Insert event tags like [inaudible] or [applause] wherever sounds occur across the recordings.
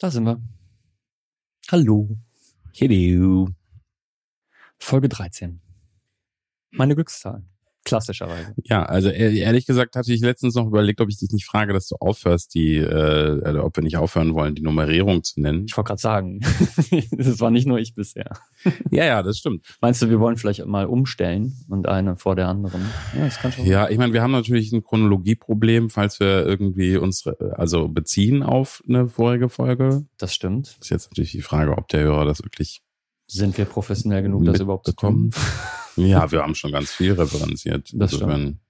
Da sind wir. Hallo. Hello. Folge 13. Meine Glückszahl. Klassischerweise. Ja, also e- ehrlich gesagt hatte ich letztens noch überlegt, ob ich dich nicht frage, dass du aufhörst, die, äh, also ob wir nicht aufhören wollen, die Nummerierung zu nennen. Ich wollte gerade sagen, [laughs] das war nicht nur ich bisher. [laughs] Ja, ja, das stimmt. Meinst du, wir wollen vielleicht mal umstellen und eine vor der anderen? Ja, das kann schon. Ja, ich meine, wir haben natürlich ein Chronologieproblem, falls wir irgendwie unsere, also beziehen auf eine vorige Folge. Das stimmt. Ist jetzt natürlich die Frage, ob der Hörer das wirklich Sind wir professionell genug, das überhaupt zu tun? [laughs] Ja, [laughs] wir haben schon ganz viel referenziert. Das stimmt. Insofern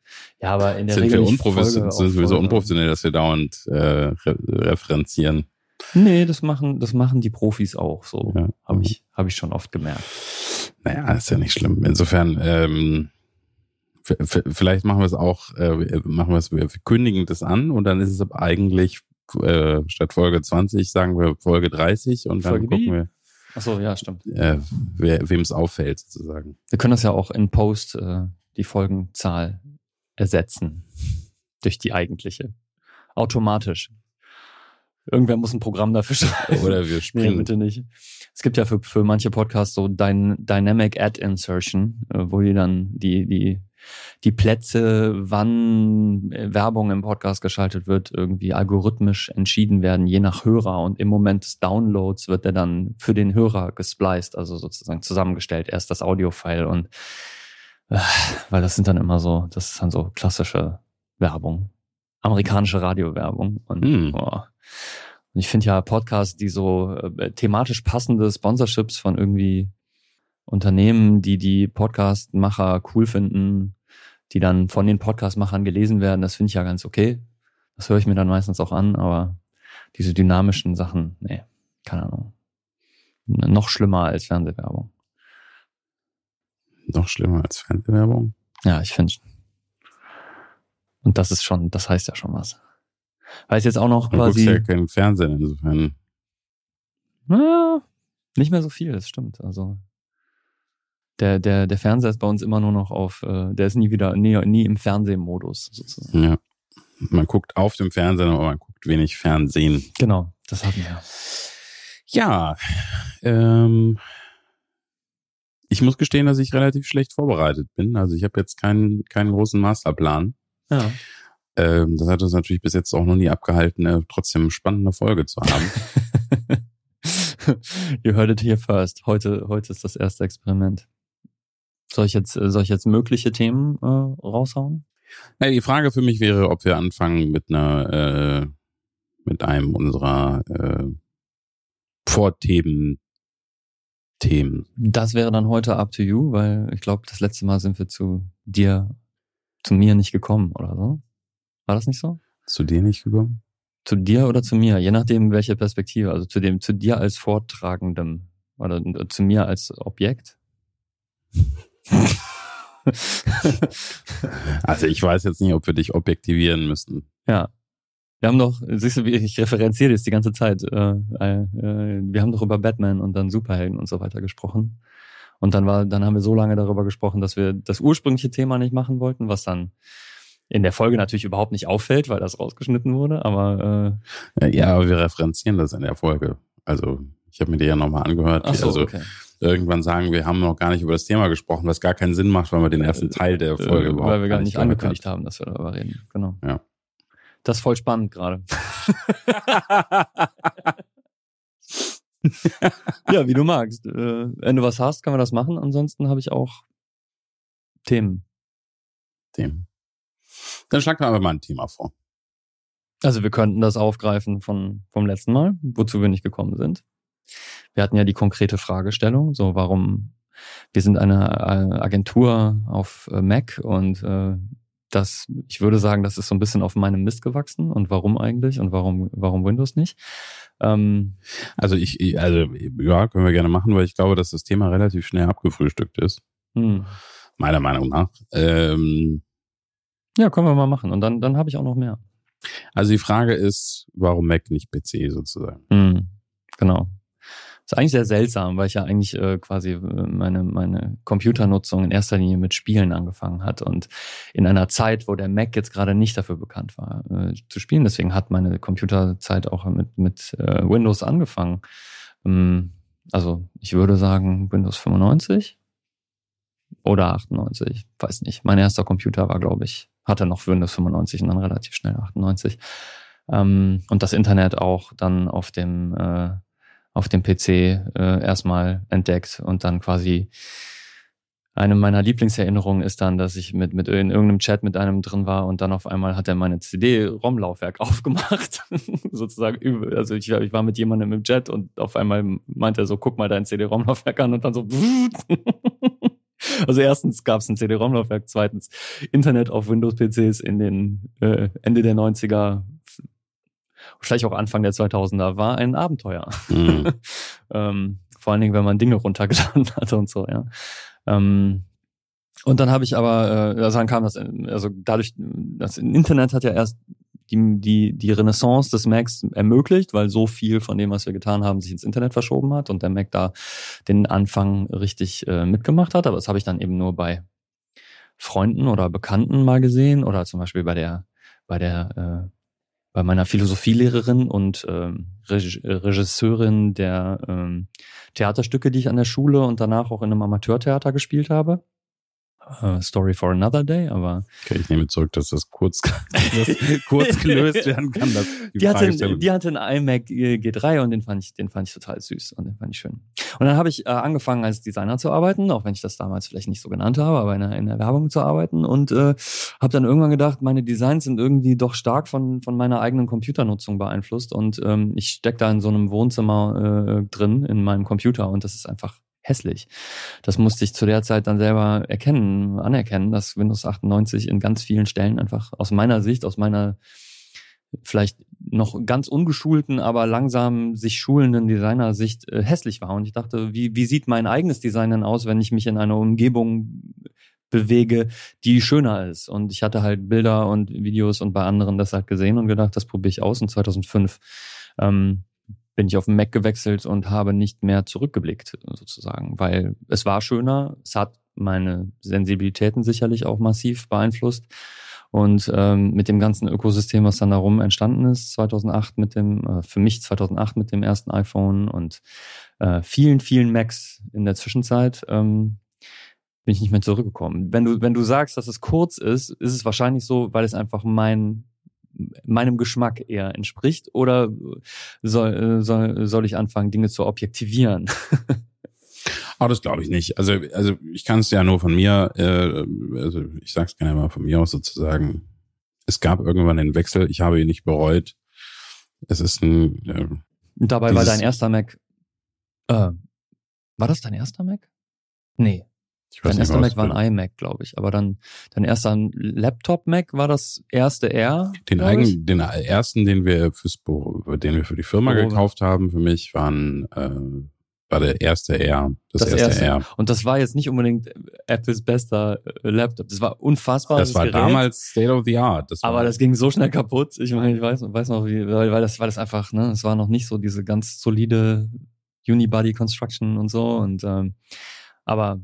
Ja, aber in der sind Regel wir unprofessionell, sind wir so unprofessionell, dass wir dauernd äh, re referenzieren. Nee, das machen, das machen die Profis auch so. Ja. Habe ich, hab ich schon oft gemerkt. Naja, ist ja nicht schlimm. Insofern, ähm, vielleicht machen wir es auch, äh, machen wir es, wir kündigen das an und dann ist es eigentlich äh, statt Folge 20 sagen wir Folge 30 und dann Folge wie? gucken wir, Ach so, ja, stimmt. äh, wem es auffällt sozusagen. Wir können das ja auch in Post äh, die Folgenzahl ersetzen durch die eigentliche. Automatisch. Irgendwer muss ein Programm dafür schreiben. Oder wir [laughs] Nee, springen. bitte nicht. Es gibt ja für, für manche Podcasts so Dyn Dynamic Ad Insertion, äh, wo die dann die, die, die Plätze, wann äh, Werbung im Podcast geschaltet wird, irgendwie algorithmisch entschieden werden, je nach Hörer. Und im Moment des Downloads wird der dann für den Hörer gespliced, also sozusagen zusammengestellt. Erst das Audio-File und äh, weil das sind dann immer so, das ist dann so klassische Werbung. Amerikanische Radiowerbung. Und Hm. boah. Und ich finde ja Podcasts, die so äh, thematisch passende Sponsorships von irgendwie Unternehmen, die die Podcast-Macher cool finden, die dann von den Podcast-Machern gelesen werden, das finde ich ja ganz okay. Das höre ich mir dann meistens auch an, aber diese dynamischen Sachen, nee, keine Ahnung. Noch schlimmer als Fernsehwerbung. Noch schlimmer als Fernsehwerbung. Ja, ich finde. Und das ist schon, das heißt ja schon was. Weil es jetzt auch noch Du guckst quasi. ja keinen Fernsehen insofern. Ja, nicht mehr so viel, das stimmt. Also der, der, der Fernseher ist bei uns immer nur noch auf, äh, der ist nie wieder, nie, nie im Fernsehmodus sozusagen. Ja. Man guckt auf dem Fernsehen, aber man guckt wenig Fernsehen. Genau, das hatten wir. Ja, ähm, ich muss gestehen, dass ich relativ schlecht vorbereitet bin. Also ich habe jetzt keinen, keinen großen Masterplan. Ja. Ähm, das hat uns natürlich bis jetzt auch noch nie abgehalten, eine trotzdem spannende Folge zu haben. [laughs] you heard it here first. Heute, heute ist das erste Experiment. Soll ich jetzt, äh, soll ich jetzt mögliche Themen äh, raushauen? ja, die Frage für mich wäre, ob wir anfangen mit einer, äh, mit einem unserer äh, Vorthemen, Themen. Das wäre dann heute up to you, weil ich glaube, das letzte Mal sind wir zu dir, zu mir nicht gekommen oder so. War das nicht so? Zu dir nicht gekommen? Zu dir oder zu mir, je nachdem welche Perspektive. Also zu dem, zu dir als Vortragendem oder zu mir als Objekt. [laughs] [laughs] Also ich weiß jetzt nicht, ob wir dich objektivieren müssen. ja. Wir haben doch, siehst du, wie ich referenziere das die ganze Zeit. Äh, äh, äh, wir haben doch über Batman und dann Superhelden und so weiter gesprochen. Und dann war, dann haben wir so lange darüber gesprochen, dass wir das ursprüngliche Thema nicht machen wollten, was dann in der Folge natürlich überhaupt nicht auffällt, weil das rausgeschnitten wurde. Aber äh, Äh, Ja, aber wir referenzieren das in der Folge. Also ich habe mir die ja nochmal angehört. ach so, also okay. Irgendwann sagen, wir haben noch gar nicht über das Thema gesprochen, was gar keinen Sinn macht, weil wir den ersten Teil der Folge Äh, überhaupt weil wir gar nicht angekündigt haben, dass wir darüber reden. Genau. Ja. Das ist voll spannend gerade. [laughs] ja, wie du magst. Äh, wenn du was hast, kann man das machen. Ansonsten habe ich auch Themen. Dem. Dann schlag doch einfach mal ein Thema vor. Also wir könnten das aufgreifen von vom letzten Mal, wozu wir nicht gekommen sind. Wir hatten ja die konkrete Fragestellung, so warum wir sind eine äh, Agentur auf äh, Mac und äh, das, ich würde sagen, das ist so ein bisschen auf meinem Mist gewachsen und warum eigentlich und warum warum Windows nicht? Ähm, Also ich, ich- also ja, können wir gerne machen, weil ich glaube, dass das Thema relativ schnell abgefrühstückt ist. hm. Meiner Meinung nach. Ähm, Ja, können wir mal machen und dann dann habe ich auch noch mehr. also die Frage ist, warum Mac nicht PC sozusagen? Hm. Genau. Ist eigentlich sehr seltsam, weil ich ja eigentlich äh, quasi äh, meine, meine Computernutzung in erster Linie mit Spielen angefangen hat und in einer Zeit, wo der Mac jetzt gerade nicht dafür bekannt war, äh, zu spielen. Deswegen hat meine Computerzeit auch mit, mit äh, Windows angefangen. Ähm, also ich würde sagen Windows 95 oder 98, weiß nicht. Mein erster Computer war, glaube ich, hatte noch Windows 95 und dann relativ schnell 98. Ähm, und das Internet auch dann auf dem äh, auf dem PC äh, erstmal entdeckt und dann quasi eine meiner Lieblingserinnerungen ist dann, dass ich mit, mit in irgendeinem Chat mit einem drin war und dann auf einmal hat er meine CD-ROM-Laufwerk [laughs] aufgemacht. [laughs] Sozusagen, also ich, ich, war mit jemandem im Chat und auf einmal meinte er so, guck mal dein CD-ROM-Laufwerk an und dann so. [laughs] also erstens gab es ein CD-ROM-Laufwerk, zweitens Internet auf Windows-PCs in den äh, Ende der 90er vielleicht auch Anfang der 2000er, war ein Abenteuer. Mhm. [laughs] ähm, vor allen Dingen, wenn man Dinge runtergeladen [laughs] hatte und so, ja. Ähm, und dann habe ich aber, äh, also dann kam das, also dadurch, das Internet hat ja erst die, die, die Renaissance des Macs ermöglicht, weil so viel von dem, was wir getan haben, sich ins Internet verschoben hat und der Mac da den Anfang richtig äh, mitgemacht hat. Aber das habe ich dann eben nur bei Freunden oder Bekannten mal gesehen oder zum Beispiel bei der, bei der äh, bei meiner Philosophielehrerin und ähm, Regisseurin der ähm, Theaterstücke, die ich an der Schule und danach auch in einem Amateurtheater gespielt habe. Uh, Story for another day, aber. Okay, ich nehme zurück, dass das kurz, [laughs] das [laughs] kurz gelöst werden kann. Die, die, hatte, die hatte einen iMac äh, G3 und den fand ich, den fand ich total süß und den fand ich schön. Und dann habe ich äh, angefangen als Designer zu arbeiten, auch wenn ich das damals vielleicht nicht so genannt habe, aber in der, in der Werbung zu arbeiten und äh, habe dann irgendwann gedacht, meine Designs sind irgendwie doch stark von von meiner eigenen Computernutzung beeinflusst und ähm, ich steck da in so einem Wohnzimmer äh, drin in meinem Computer und das ist einfach hässlich. Das musste ich zu der Zeit dann selber erkennen, anerkennen, dass Windows 98 in ganz vielen Stellen einfach aus meiner Sicht, aus meiner vielleicht noch ganz ungeschulten, aber langsam sich schulenden Designer-Sicht äh, hässlich war. Und ich dachte, wie, wie sieht mein eigenes Design denn aus, wenn ich mich in einer Umgebung bewege, die schöner ist. Und ich hatte halt Bilder und Videos und bei anderen das halt gesehen und gedacht, das probiere ich aus. Und 2005 ähm, bin ich auf den Mac gewechselt und habe nicht mehr zurückgeblickt, sozusagen, weil es war schöner, es hat meine Sensibilitäten sicherlich auch massiv beeinflusst. Und ähm, mit dem ganzen Ökosystem, was dann darum entstanden ist, 2008 mit dem, äh, für mich 2008 mit dem ersten iPhone und äh, vielen, vielen Macs in der Zwischenzeit, ähm, bin ich nicht mehr zurückgekommen. Wenn du, wenn du sagst, dass es kurz ist, ist es wahrscheinlich so, weil es einfach mein meinem Geschmack eher entspricht oder soll, äh, soll, soll ich anfangen, Dinge zu objektivieren? [laughs] Ah, das glaube ich nicht. Also, also ich kann es ja nur von mir, äh, also ich sage es gerne mal von mir aus sozusagen. Es gab irgendwann einen Wechsel. Ich habe ihn nicht bereut. Es ist ein. Äh, Dabei war dein erster Mac. Äh, war das dein erster Mac? Nee. Ich weiß dein erster Mac war ein iMac, glaube ich. Aber dann dein erster Laptop-Mac war das erste R. Den eigenen, den ersten, den wir fürs Büro, den wir für die Firma Büro. gekauft haben, für mich waren äh, war der erste R. Das, das erste, erste R. Und das war jetzt nicht unbedingt Apples bester äh, Laptop. Das war unfassbar. Das, das war Gerät, damals State of the Art. Das aber das ging so schnell kaputt. Ich meine, ich weiß, weiß noch, wie, weil, weil das war das einfach, ne, es war noch nicht so diese ganz solide Unibody Construction und so. Und ähm, aber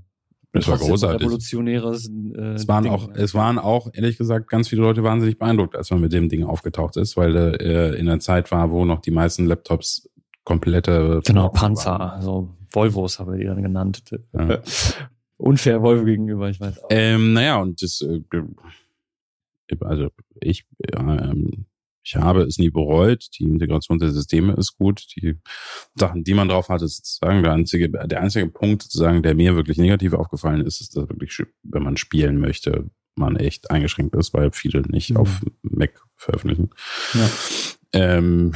das war großartig. Revolutionäres. Äh, es waren Ding, auch, es waren auch ehrlich gesagt ganz viele Leute wahnsinnig beeindruckt, als man mit dem Ding aufgetaucht ist, weil äh, in einer Zeit war, wo noch die meisten Laptops komplette genau Panzer, waren. also Volvos haben wir die dann genannt. Ja. [laughs] Unfair Volvo gegenüber, ich weiß. Auch. Ähm, naja und das, äh, also ich ähm, ich habe es nie bereut. Die Integration der Systeme ist gut. Die Sachen, die man drauf hat, ist sozusagen der einzige, der einzige Punkt, sozusagen, der mir wirklich negativ aufgefallen ist, ist, dass wirklich, wenn man spielen möchte, man echt eingeschränkt ist, weil viele nicht mhm. auf Mac veröffentlichen. Ja. Ähm,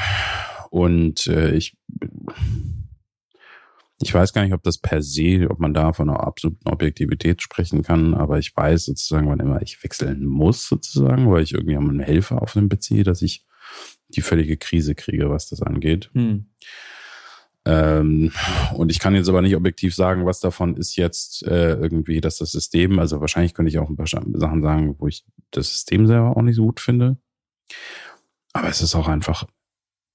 und äh, ich ich weiß gar nicht, ob das per se, ob man da von einer absoluten Objektivität sprechen kann, aber ich weiß sozusagen, wann immer ich wechseln muss, sozusagen, weil ich irgendwie einen Helfer auf den beziehe, dass ich die völlige Krise kriege, was das angeht. Hm. Ähm, und ich kann jetzt aber nicht objektiv sagen, was davon ist jetzt äh, irgendwie, dass das System, also wahrscheinlich könnte ich auch ein paar Sachen sagen, wo ich das System selber auch nicht so gut finde. Aber es ist auch einfach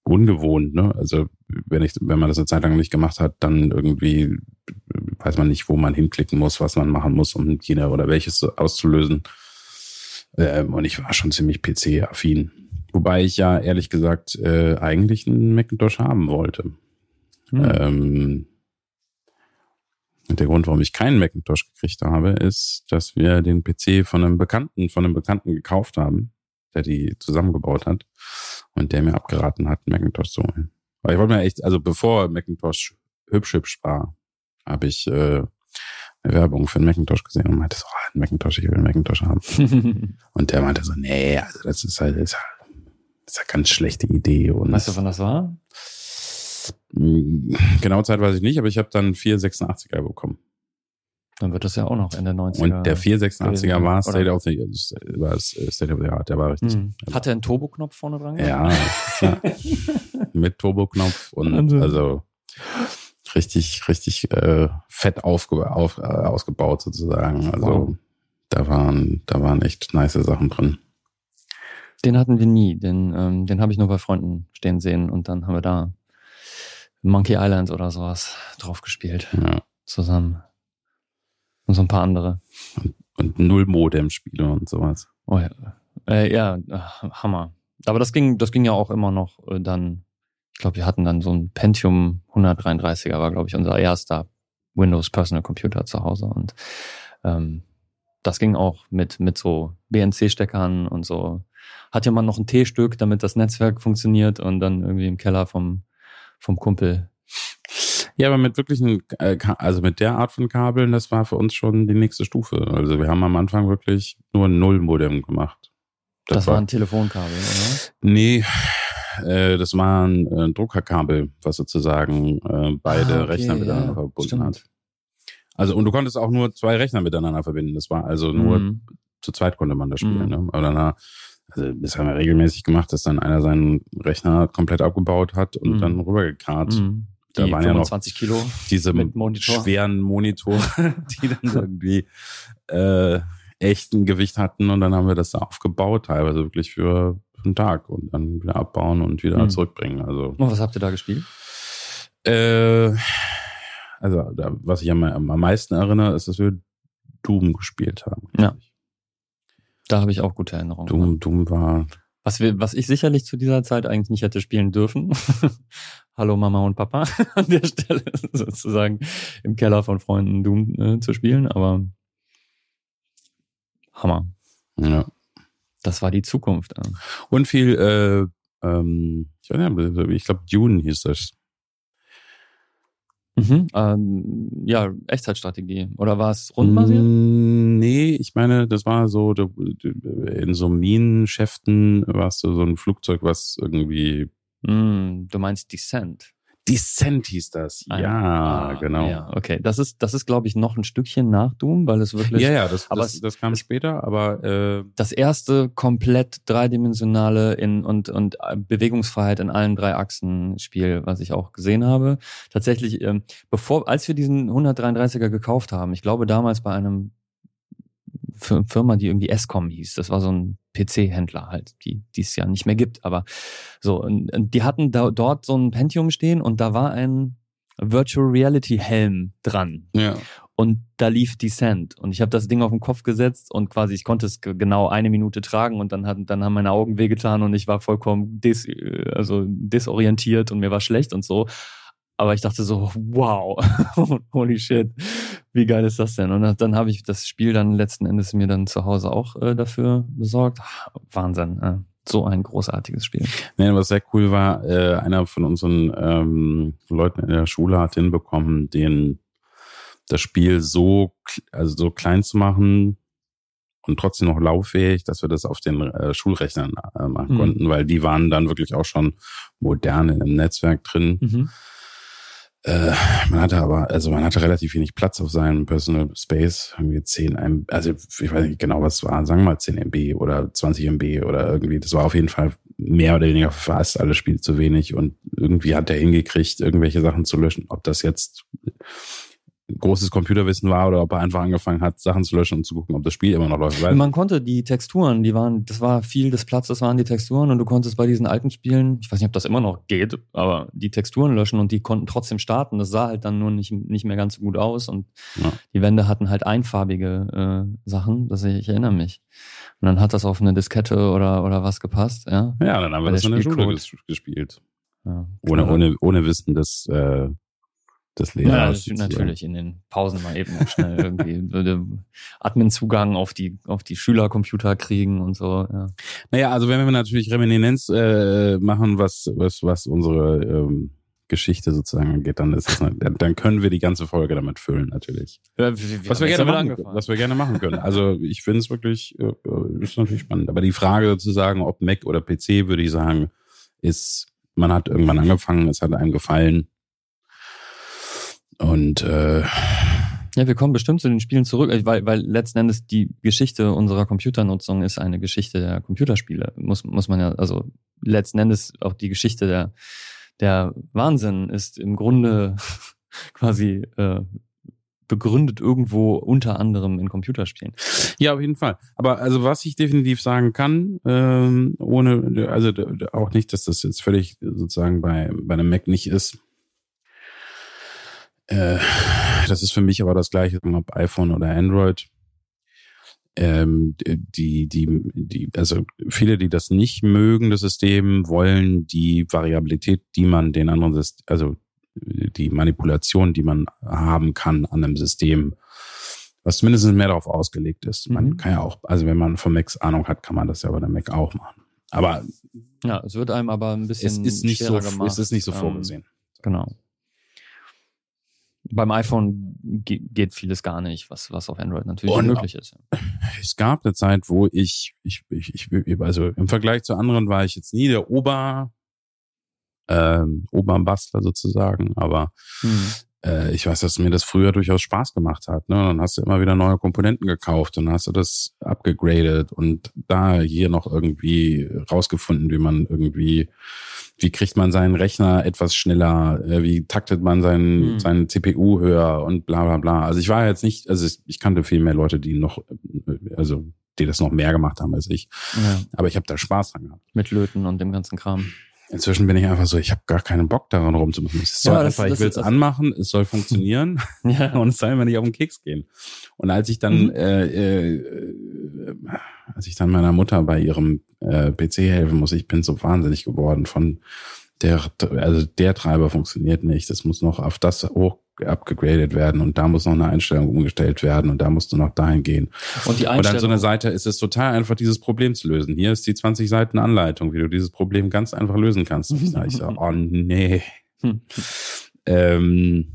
ungewohnt, ne? Also wenn ich, wenn man das eine Zeit lang nicht gemacht hat, dann irgendwie weiß man nicht, wo man hinklicken muss, was man machen muss, um jene oder welches auszulösen. Ähm, und ich war schon ziemlich PC-affin. Wobei ich ja ehrlich gesagt äh, eigentlich einen Macintosh haben wollte. Hm. Ähm, und der Grund, warum ich keinen Macintosh gekriegt habe, ist, dass wir den PC von einem Bekannten, von einem Bekannten gekauft haben, der die zusammengebaut hat und der mir abgeraten hat, Macintosh zu holen. Weil ich wollte mir echt, also bevor Macintosh hübsch hübsch war, habe ich äh, eine Werbung für einen Macintosh gesehen und meinte so, oh, ein Macintosh, ich will einen Macintosh haben. [laughs] und der meinte so, nee, also das ist halt, ist halt, ist eine ganz schlechte Idee. Und weißt du, wann das war? Genau Zeit weiß ich nicht, aber ich habe dann 486er bekommen. Dann wird das ja auch noch Ende 90er. Und der 486er war State of, the, war State of the Art, der war richtig. Hm. Hat er einen Turboknopf vorne dran? Ja, [laughs] mit Turboknopf und also, also richtig, richtig äh, fett aufge, auf, äh, ausgebaut sozusagen. Also wow. da waren, da waren echt nice Sachen drin. Den hatten wir nie, den, ähm, den habe ich nur bei Freunden stehen sehen und dann haben wir da Monkey Island oder sowas drauf gespielt. Ja. Zusammen. Und so ein paar andere. Und, und null Modem-Spiele und sowas. Oh ja. Äh, ja, äh, Hammer. Aber das ging, das ging ja auch immer noch äh, dann. Ich glaube, wir hatten dann so ein Pentium 133er, war, glaube ich, unser erster Windows Personal Computer zu Hause. Und ähm, das ging auch mit, mit so BNC-Steckern und so. Hat ja man noch ein T-Stück, damit das Netzwerk funktioniert und dann irgendwie im Keller vom vom Kumpel. Ja, aber mit wirklichen, äh, also mit der Art von Kabeln, das war für uns schon die nächste Stufe. Also wir haben am Anfang wirklich nur ein Nullmodem gemacht. Das, das war ein Telefonkabel, oder? Nee, äh, das war ein äh, Druckerkabel, was sozusagen äh, beide ah, okay, Rechner miteinander ja, verbunden stimmt. hat. Also und du konntest auch nur zwei Rechner miteinander verbinden. Das war also nur mhm. zu zweit konnte man das spielen. Mhm. Ne? Aber dann also das haben wir regelmäßig gemacht, dass dann einer seinen Rechner komplett abgebaut hat und mhm. dann rübergekarrt. Mhm. Da waren 25 ja Kilo diese Monitor. schweren Monitore, [laughs] die dann irgendwie äh, echten Gewicht hatten und dann haben wir das da aufgebaut, teilweise wirklich für einen Tag und dann wieder abbauen und wieder mhm. zurückbringen. Also. Und was habt ihr da gespielt? Äh, also da, was ich am, am meisten erinnere, ist, dass wir Doom gespielt haben. Ja. Ich. Da habe ich auch gute Erinnerungen. Doom, Doom war. Was, wir, was ich sicherlich zu dieser Zeit eigentlich nicht hätte spielen dürfen. [laughs] Hallo Mama und Papa [laughs] an der Stelle [laughs] sozusagen im Keller von Freunden Doom äh, zu spielen, aber Hammer. Ja. Das war die Zukunft. Und viel, äh, ähm, ich, ich glaube Dune hieß das. Mhm, ähm, ja, Echtzeitstrategie. Oder war es rundbasiert? Mm, nee, ich meine, das war so, in so Minenschäften warst du so ein Flugzeug, was irgendwie. Mm, du meinst Descent. Descent hieß das. Ein, ja, ah, genau. Ja, okay. Das ist, das ist, glaube ich, noch ein Stückchen nach Doom, weil es wirklich. Ja, ja, das, aber das, das kam es, später, aber äh, das erste komplett dreidimensionale in und und Bewegungsfreiheit in allen drei Achsen Spiel, was ich auch gesehen habe. Tatsächlich, ähm, bevor, als wir diesen 133er gekauft haben, ich glaube damals bei einem Firma, die irgendwie Escom hieß. Das war so ein PC-Händler halt, die, die es ja nicht mehr gibt. Aber so, und, und die hatten da, dort so ein Pentium stehen und da war ein Virtual Reality Helm dran. Ja. Und da lief Descent. Und ich habe das Ding auf den Kopf gesetzt und quasi, ich konnte es genau eine Minute tragen und dann, hat, dann haben meine Augen wehgetan und ich war vollkommen des, also desorientiert und mir war schlecht und so. Aber ich dachte so, wow, [laughs] holy shit, wie geil ist das denn? Und dann habe ich das Spiel dann letzten Endes mir dann zu Hause auch äh, dafür besorgt. Wahnsinn, äh, so ein großartiges Spiel. Nee, was sehr cool war, äh, einer von unseren ähm, Leuten in der Schule hat hinbekommen, den das Spiel so, also so klein zu machen, und trotzdem noch lauffähig, dass wir das auf den äh, Schulrechnern äh, machen mhm. konnten, weil die waren dann wirklich auch schon modern im Netzwerk drin. Mhm. Äh, man hatte aber, also man hatte relativ wenig Platz auf seinem Personal Space, irgendwie 10 MB, also ich weiß nicht genau, was es war, sagen wir mal 10 MB oder 20 MB oder irgendwie, das war auf jeden Fall mehr oder weniger fast alles Spiel zu wenig und irgendwie hat er hingekriegt, irgendwelche Sachen zu löschen. Ob das jetzt großes Computerwissen war oder ob er einfach angefangen hat, Sachen zu löschen und zu gucken, ob das Spiel immer noch läuft. Weil Man konnte die Texturen, die waren, das war viel des Platzes waren die Texturen und du konntest bei diesen alten Spielen, ich weiß nicht, ob das immer noch geht, aber die Texturen löschen und die konnten trotzdem starten. Das sah halt dann nur nicht, nicht mehr ganz so gut aus und Ja. die Wände hatten halt einfarbige äh, Sachen, das ich, ich erinnere mich. Und dann hat das auf eine Diskette oder, oder was gepasst, ja. ja, dann haben wir das in der Schule gespielt. ja Ohne, ohne, ohne Wissen des, äh, des Lehrers. Ja, das natürlich in den Pausen mal eben noch schnell irgendwie [laughs] würde Admin-Zugang auf die, auf die Schülercomputer kriegen und so. Ja. Naja, also wenn wir natürlich Reminiszenz äh, machen, was, was, was unsere ähm, Geschichte sozusagen angeht, dann ist es, dann, können wir die ganze Folge damit füllen, natürlich. Was wir, gerne machen, was wir gerne machen können. Also ich finde es wirklich, äh, äh, ist natürlich spannend. Aber die Frage sozusagen, ob Mac oder PC, würde ich sagen, ist, man hat irgendwann angefangen, es hat einem gefallen. Und äh, Ja, wir kommen bestimmt zu den Spielen zurück, äh, weil, weil letzten Endes die Geschichte unserer Computernutzung ist eine Geschichte der Computerspiele. Muss, muss man ja, also letzten Endes auch die Geschichte der, der Wahnsinn ist im Grunde [laughs] quasi äh, begründet irgendwo unter anderem in Computerspielen. Ja, auf jeden Fall. Aber also was ich definitiv sagen kann, ähm, ohne, also auch nicht, dass das jetzt völlig sozusagen bei, bei einem Mac nicht ist. Äh, das ist für mich aber das gleiche, ob iPhone oder Android. Ähm, die, die, die, also viele, die das nicht mögen, das System, wollen die Variabilität, die man den anderen, also die Manipulation, die man haben kann an einem System, was zumindest mehr darauf ausgelegt ist. Man Mhm. kann ja auch, also wenn man von Macs Ahnung hat, kann man das ja bei der Mac auch machen. Aber Ja, es wird einem aber ein bisschen es ist nicht so, gemacht. es ist nicht so ähm, vorgesehen. Genau. Beim iPhone ge geht vieles gar nicht, was, was auf Android natürlich Und- möglich ist. [laughs] Es gab eine Zeit, wo ich, ich, ich, ich, also im Vergleich zu anderen war ich jetzt nie der Ober, ähm, Oberbastler sozusagen, aber Hm. äh, ich weiß, dass mir das früher durchaus Spaß gemacht hat. Ne? Dann hast du immer wieder neue Komponenten gekauft und dann hast du das abgegradet und da hier noch irgendwie rausgefunden, wie man irgendwie, wie kriegt man seinen Rechner etwas schneller, äh, wie taktet man seinen, Hm. seinen CPU höher und bla bla bla. Also ich war jetzt nicht, also ich, kannte viel mehr Leute, die noch, äh, also die das noch mehr gemacht haben als ich. Ja, Aber ich habe da Spaß dran gehabt. mit Löten und dem ganzen Kram. Inzwischen bin ich einfach so, ich habe gar keinen Bock daran rumzumachen. Es soll Ja, das- einfach, das- ich will es anmachen, es soll funktionieren [laughs] [laughs] Ja, und es soll mir nicht auf den Keks gehen. Und als ich dann, Mhm. äh, äh, als ich dann meiner Mutter bei ihrem äh, PC helfen muss, ich bin so wahnsinnig geworden von der, also der Treiber funktioniert nicht. Das muss noch auf das hoch abgegradet werden und da muss noch eine Einstellung umgestellt werden und da musst du noch dahin gehen. und die Und an so Einstellung. einer Seite ist es total einfach, dieses Problem zu lösen. Hier ist die 20 Seiten Anleitung, wie du dieses Problem ganz einfach lösen kannst. Und ich sag, ich [laughs] so, oh nee. Hm. Ähm,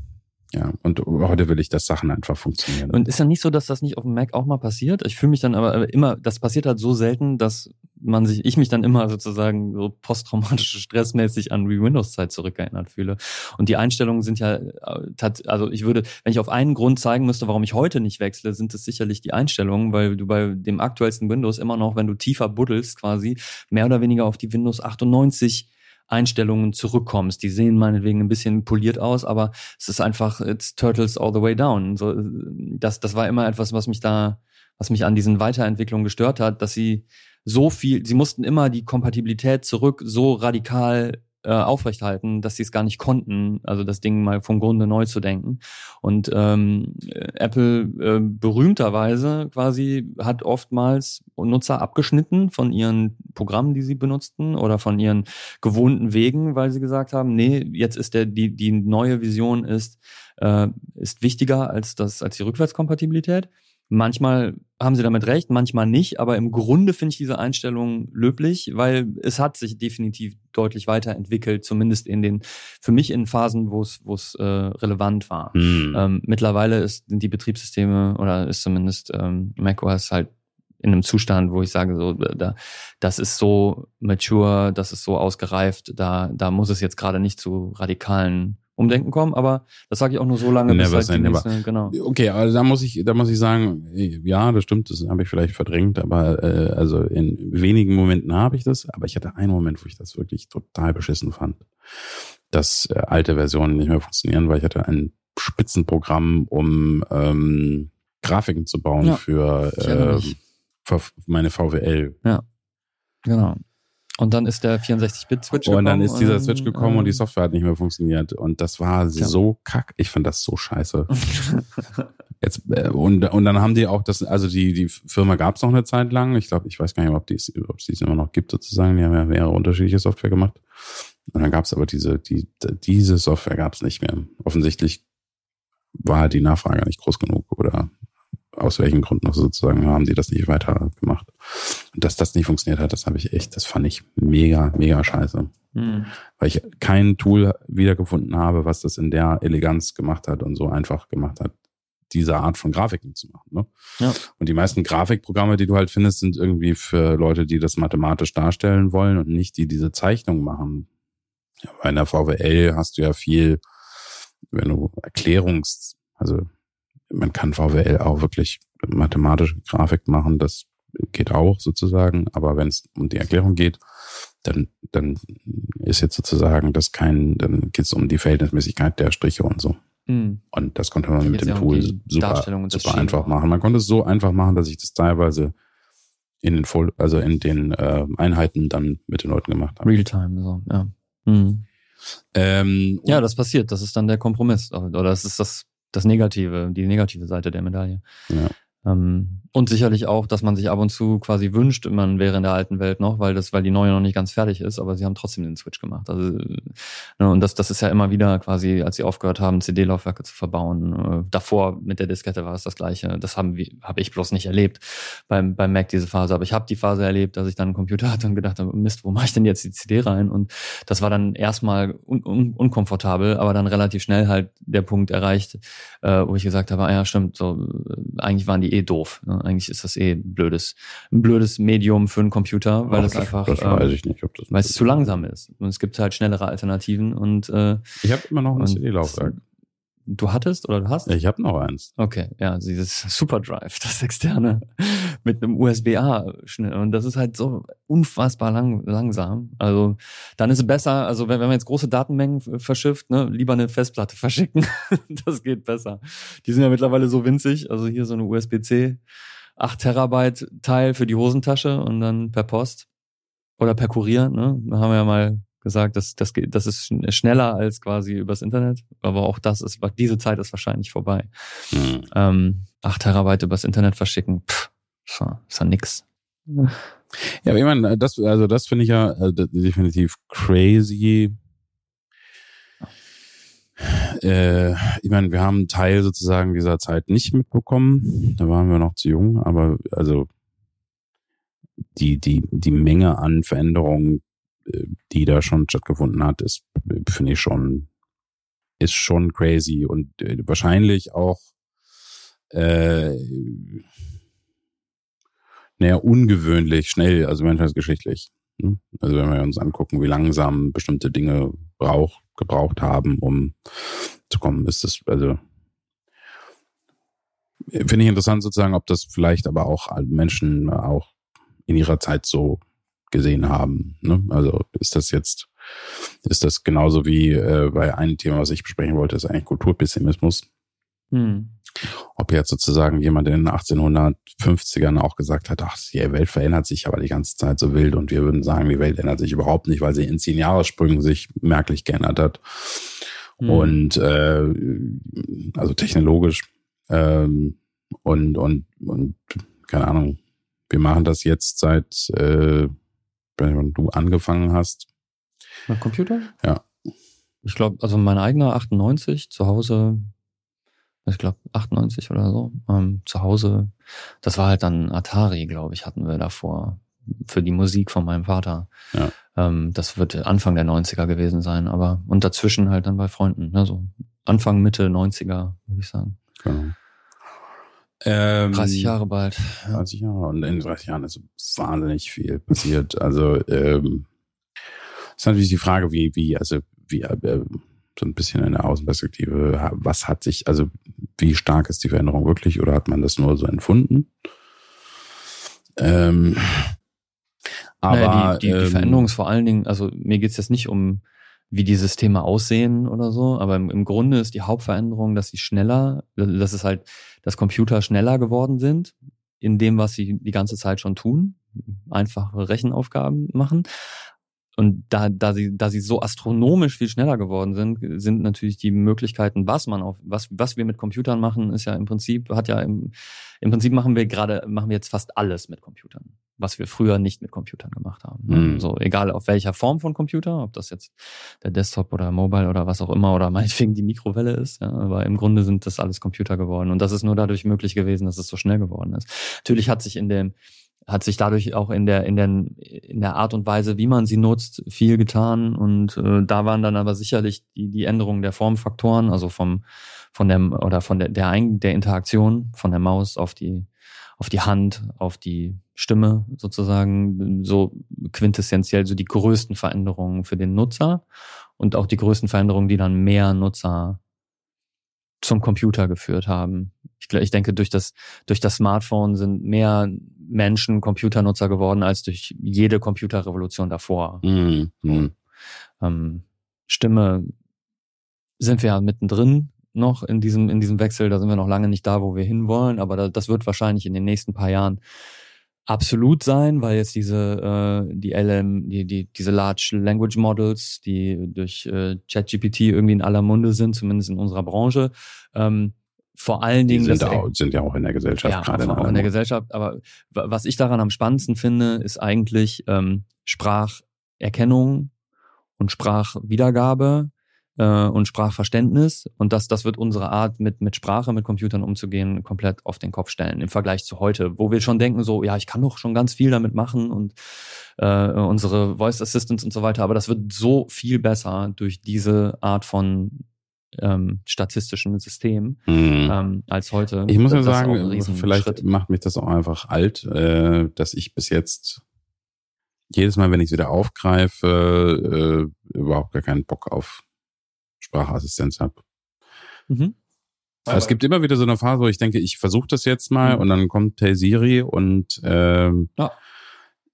ja, und heute will ich, dass Sachen einfach funktionieren. Und ist ja nicht so, dass das nicht auf dem Mac auch mal passiert? Ich fühle mich dann aber immer, das passiert halt so selten, dass man sich, ich mich dann immer sozusagen so posttraumatische stressmäßig an die Windows-Zeit zurückerinnert fühle. Und die Einstellungen sind ja, äh, also ich würde, wenn ich auf einen Grund zeigen müsste, warum ich heute nicht wechsle, sind es sicherlich die Einstellungen, weil du bei dem aktuellsten Windows immer noch, wenn du tiefer buddelst quasi, mehr oder weniger auf die Windows 98 Einstellungen zurückkommst. Die sehen meinetwegen ein bisschen poliert aus, aber es ist einfach, it's Turtles all the way down. So, äh, das, das war immer etwas, was mich da, was mich an diesen Weiterentwicklungen gestört hat, dass sie so viel, sie mussten immer die Kompatibilität zurück so radikal äh, aufrechthalten, dass sie es gar nicht konnten, also das Ding mal vom Grunde neu zu denken. Und ähm, äh, Apple äh, berühmterweise quasi hat oftmals Nutzer abgeschnitten von ihren Programmen, die sie benutzten oder von ihren gewohnten Wegen, weil sie gesagt haben, nee, jetzt ist der die die neue Vision ist äh, ist wichtiger als das als die Rückwärtskompatibilität. Manchmal haben sie damit recht, manchmal nicht, aber im Grunde finde ich diese Einstellung löblich, weil es hat sich definitiv deutlich weiterentwickelt, zumindest in den, für mich in Phasen, wo es, wo es äh, relevant war. Hm. Ähm, mittlerweile ist, sind die Betriebssysteme oder ist zumindest ähm, macOS halt in einem Zustand, wo ich sage, so, da, das ist so mature, das ist so ausgereift, da, da muss es jetzt gerade nicht zu radikalen Umdenken kommen, aber das sage ich auch nur so lange, Never bis halt die nächste, genau. Okay, also da muss ich, da muss ich sagen, ja, das stimmt, das habe ich vielleicht verdrängt, aber äh, also in wenigen Momenten habe ich das, aber ich hatte einen Moment, wo ich das wirklich total beschissen fand, dass äh, alte Versionen nicht mehr funktionieren, weil ich hatte einen Spitzenprogramm, um ähm, Grafiken zu bauen Ja, für, äh, meine VWL. Genau. Und dann ist der 64-Bit-Switch gekommen. Und dann ist dieser Switch gekommen und die ähm, Software hat nicht mehr funktioniert. Und das war Tja. so kack. Ich fand das so scheiße. [laughs] Jetzt, äh, und, und dann haben die auch das, also die, die Firma gab es noch eine Zeit lang. Ich glaube, ich weiß gar nicht, ob es ob es die immer noch gibt sozusagen. Die haben ja mehrere unterschiedliche Software gemacht. Und dann gab es aber diese, die, diese Software gab es nicht mehr. Offensichtlich war halt die Nachfrage nicht groß genug oder aus welchen Gründen auch sozusagen haben die das nicht weiter gemacht. Und dass das nicht funktioniert hat, das habe ich echt, das fand ich mega, mega scheiße Hm. weil ich kein Tool wiedergefunden habe, was das in der Eleganz gemacht hat und so einfach gemacht hat, diese Art von Grafiken zu machen. Ne? Ja. Und die meisten Grafikprogramme, die du halt findest, sind irgendwie für Leute, die das mathematisch darstellen wollen und nicht die diese Zeichnung machen. Ja, Bei einer VWL hast du ja viel, wenn du Erklärungs, also man kann VWL auch wirklich mathematische Grafik machen, das geht auch sozusagen, aber wenn es um die Erklärung geht, dann, dann ist jetzt sozusagen das kein, dann geht es um die Verhältnismäßigkeit der Striche und so. Hm. Und das konnte man mit dem ja Tool super, super einfach machen. Man konnte es so einfach machen, dass ich das teilweise in den Fol also in den äh, Einheiten dann mit den Leuten gemacht habe. Realtime, so, ja. Hm. Ähm, Ja, das passiert. Das ist dann der Kompromiss. Oder das ist das, das Negative, die negative Seite der Medaille. Ja. Ähm, und sicherlich auch, dass man sich ab und zu quasi wünscht, man wäre in der alten Welt noch, weil das, weil die neue noch nicht ganz fertig ist, aber sie haben trotzdem den Switch gemacht. Also, ne, und das, das ist ja immer wieder quasi, als sie aufgehört haben, CD-Laufwerke zu verbauen. Äh, davor mit der Diskette war es das Gleiche. Das haben wir, habe ich bloß nicht erlebt beim, beim Mac diese Phase. Aber ich habe die Phase erlebt, dass ich dann einen Computer hatte und gedacht habe, Mist, wo mache ich denn jetzt die CD rein? Und das war dann erstmal un, un, unkomfortabel, aber dann relativ schnell halt der Punkt erreicht, äh, wo ich gesagt habe, ah ja, stimmt, so äh, eigentlich waren die eh doof. Ne? Eigentlich ist das eh ein blödes, ein blödes Medium für einen Computer, weil Ach, das einfach, das ähm, weiß ich nicht, ob das. weil es zu langsam ist. Und es gibt halt schnellere Alternativen und äh, Ich habe immer noch ein CD-Laufwerk. Du hattest oder du hast? Ich habe noch eins. Okay, ja, dieses Superdrive, das externe [laughs] mit einem USB-A schnell und das ist halt so unfassbar lang, langsam. Also dann ist es besser, also wenn, wenn man jetzt große Datenmengen verschifft, ne, lieber eine Festplatte [laughs] verschicken. das geht besser. Die sind ja mittlerweile so winzig, also hier so eine USB-C 8 Terabyte Teil für die Hosentasche und dann per Post oder per Kurier, ne? Da haben wir ja mal gesagt, das, das, geht, das ist schn- schneller als quasi übers Internet. Aber auch das ist, diese Zeit ist wahrscheinlich vorbei. Hm. Ähm, 8 Terabyte übers Internet verschicken, pff, ist ja- nix. Ja, aber ich meine, das, also das finde ich ja äh, definitiv crazy. Äh, ich meine, wir haben einen Teil sozusagen dieser Zeit nicht mitbekommen. Da waren wir noch zu jung, aber also die, die, die Menge an Veränderungen, äh, die da schon stattgefunden hat, ist, äh, finde ich schon, ist schon crazy und äh, wahrscheinlich auch äh, naja, ungewöhnlich schnell, also menschheitsgeschichtlich. ne? Also wenn wir uns angucken, wie langsam bestimmte Dinge brauch, gebraucht haben, um zu kommen, ist das, also finde ich interessant sozusagen, ob das vielleicht aber auch Menschen auch in ihrer Zeit so gesehen haben. Ne? Also ist das jetzt, ist das genauso wie äh, bei einem Thema, was ich besprechen wollte, ist eigentlich Kulturpessimismus Hm. ob jetzt sozusagen jemand in den 1850ern auch gesagt hat, ach, die Welt verändert sich aber die ganze Zeit so wild und wir würden sagen, die Welt ändert sich überhaupt nicht, weil sie in zehn Jahressprüngen sich merklich geändert hat. Hm. Und äh, also technologisch ähm, und, und, und keine Ahnung, wir machen das jetzt seit äh, wenn du angefangen hast. Mein Computer? Ja. Ich glaube, also mein eigener 98, zu Hause, ich glaube 98 oder so, ähm, zu Hause, das war halt dann Atari, glaube ich, hatten wir davor für die Musik von meinem Vater. Ja. Ähm, das wird Anfang der 90er gewesen sein, aber und dazwischen halt dann bei Freunden, ne, so Anfang, Mitte 90er, würde ich sagen. Genau. Ähm, 30 Jahre bald. Ja. 30 Jahre. Und in 30 Jahren ist wahnsinnig viel passiert. Also ähm, ist natürlich die Frage, wie, wie, also wie äh, so ein bisschen in der Außenperspektive, was hat sich, also wie stark ist die Veränderung wirklich oder hat man das nur so empfunden? Ähm, aber naja, die, die, die ähm, Veränderung ist vor allen Dingen, also mir geht's jetzt nicht um wie die Systeme aussehen oder so. Aber im, im Grunde ist die Hauptveränderung, dass sie schneller, dass es halt, dass Computer schneller geworden sind in dem, was sie die ganze Zeit schon tun, einfache Rechenaufgaben machen. Und da, da sie, da sie so astronomisch viel schneller geworden sind, sind natürlich die Möglichkeiten, was man auf, was, was wir mit Computern machen, ist ja im Prinzip, hat ja im, im Prinzip machen wir gerade, machen wir jetzt fast alles mit Computern, was wir früher nicht mit Computern gemacht haben. Mhm. So, egal auf welcher Form von Computer, ob das jetzt der Desktop oder Mobile oder was auch immer oder [laughs] meinetwegen die Mikrowelle ist, ja, aber im Grunde sind das alles Computer geworden. Und das ist nur dadurch möglich gewesen, dass es so schnell geworden ist. Natürlich hat sich in dem, hat sich dadurch auch in der in der in der Art und Weise, wie man sie nutzt, viel getan und äh, da waren dann aber sicherlich die die Änderungen der Formfaktoren, also vom von der oder von der der, Ein der Interaktion von der Maus auf die auf die Hand, auf die Stimme sozusagen so quintessentiell so die größten Veränderungen für den Nutzer und auch die größten Veränderungen, die dann mehr Nutzer zum Computer geführt haben. Ich, ich denke, durch das, durch das Smartphone sind mehr Menschen Computernutzer geworden als durch jede Computerrevolution davor. Mhm. Ähm, Stimme sind wir ja mittendrin noch in diesem, in diesem Wechsel. Da sind wir noch lange nicht da, wo wir hinwollen, aber da, das wird wahrscheinlich in den nächsten paar Jahren absolut sein, weil jetzt diese äh, die LM, die die diese Large Language Models, die durch äh, ChatGPT irgendwie in aller Munde sind, zumindest in unserer Branche, ähm, vor allen Dingen die sind, auch, sind ja auch in der Gesellschaft ja, gerade auch in der Gesellschaft. Aber was ich daran am spannendsten finde, ist eigentlich ähm, Spracherkennung und Sprachwiedergabe äh, und Sprachverständnis. Und das, das wird unsere Art, mit, mit Sprache, mit Computern umzugehen, komplett auf den Kopf stellen im Vergleich zu heute, wo wir schon denken, so, ja, ich kann doch schon ganz viel damit machen und äh, unsere Voice Assistants und so weiter, aber das wird so viel besser durch diese Art von ähm, statistischen System mhm. ähm, als heute. Ich muss ja sagen, vielleicht Schritt. macht mich das auch einfach alt, äh, dass ich bis jetzt jedes Mal, wenn ich es wieder aufgreife, äh, überhaupt gar keinen Bock auf Sprachassistenz habe. Mhm. es gibt immer wieder so eine Phase, wo ich denke, ich versuche das jetzt mal mhm. und dann kommt Hey Siri und ähm, ja,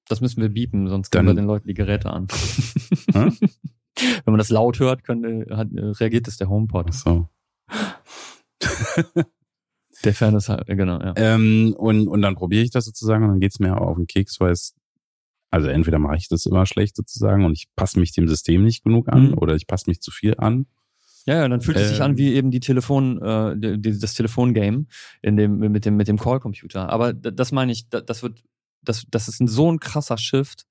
das müssen wir biepen, sonst geben wir den Leuten die Geräte an. [laughs] [laughs] Wenn man das laut hört, können, hat, reagiert es der HomePod. Ach so. [laughs] der Fan ist halt, genau, ja. Ähm, und, und dann probiere ich das sozusagen und dann geht's mir auf den Keks, weil es also entweder mache ich das immer schlecht sozusagen und ich passe mich dem System nicht genug an mhm. oder ich passe mich zu viel an. Ja, ja, dann fühlt es sich an ähm. wie eben die Telefon, äh, die, das Telefongame in dem mit dem mit dem Callcomputer. Aber das meine ich, das wird, das das ist ein, so ein krasser Shift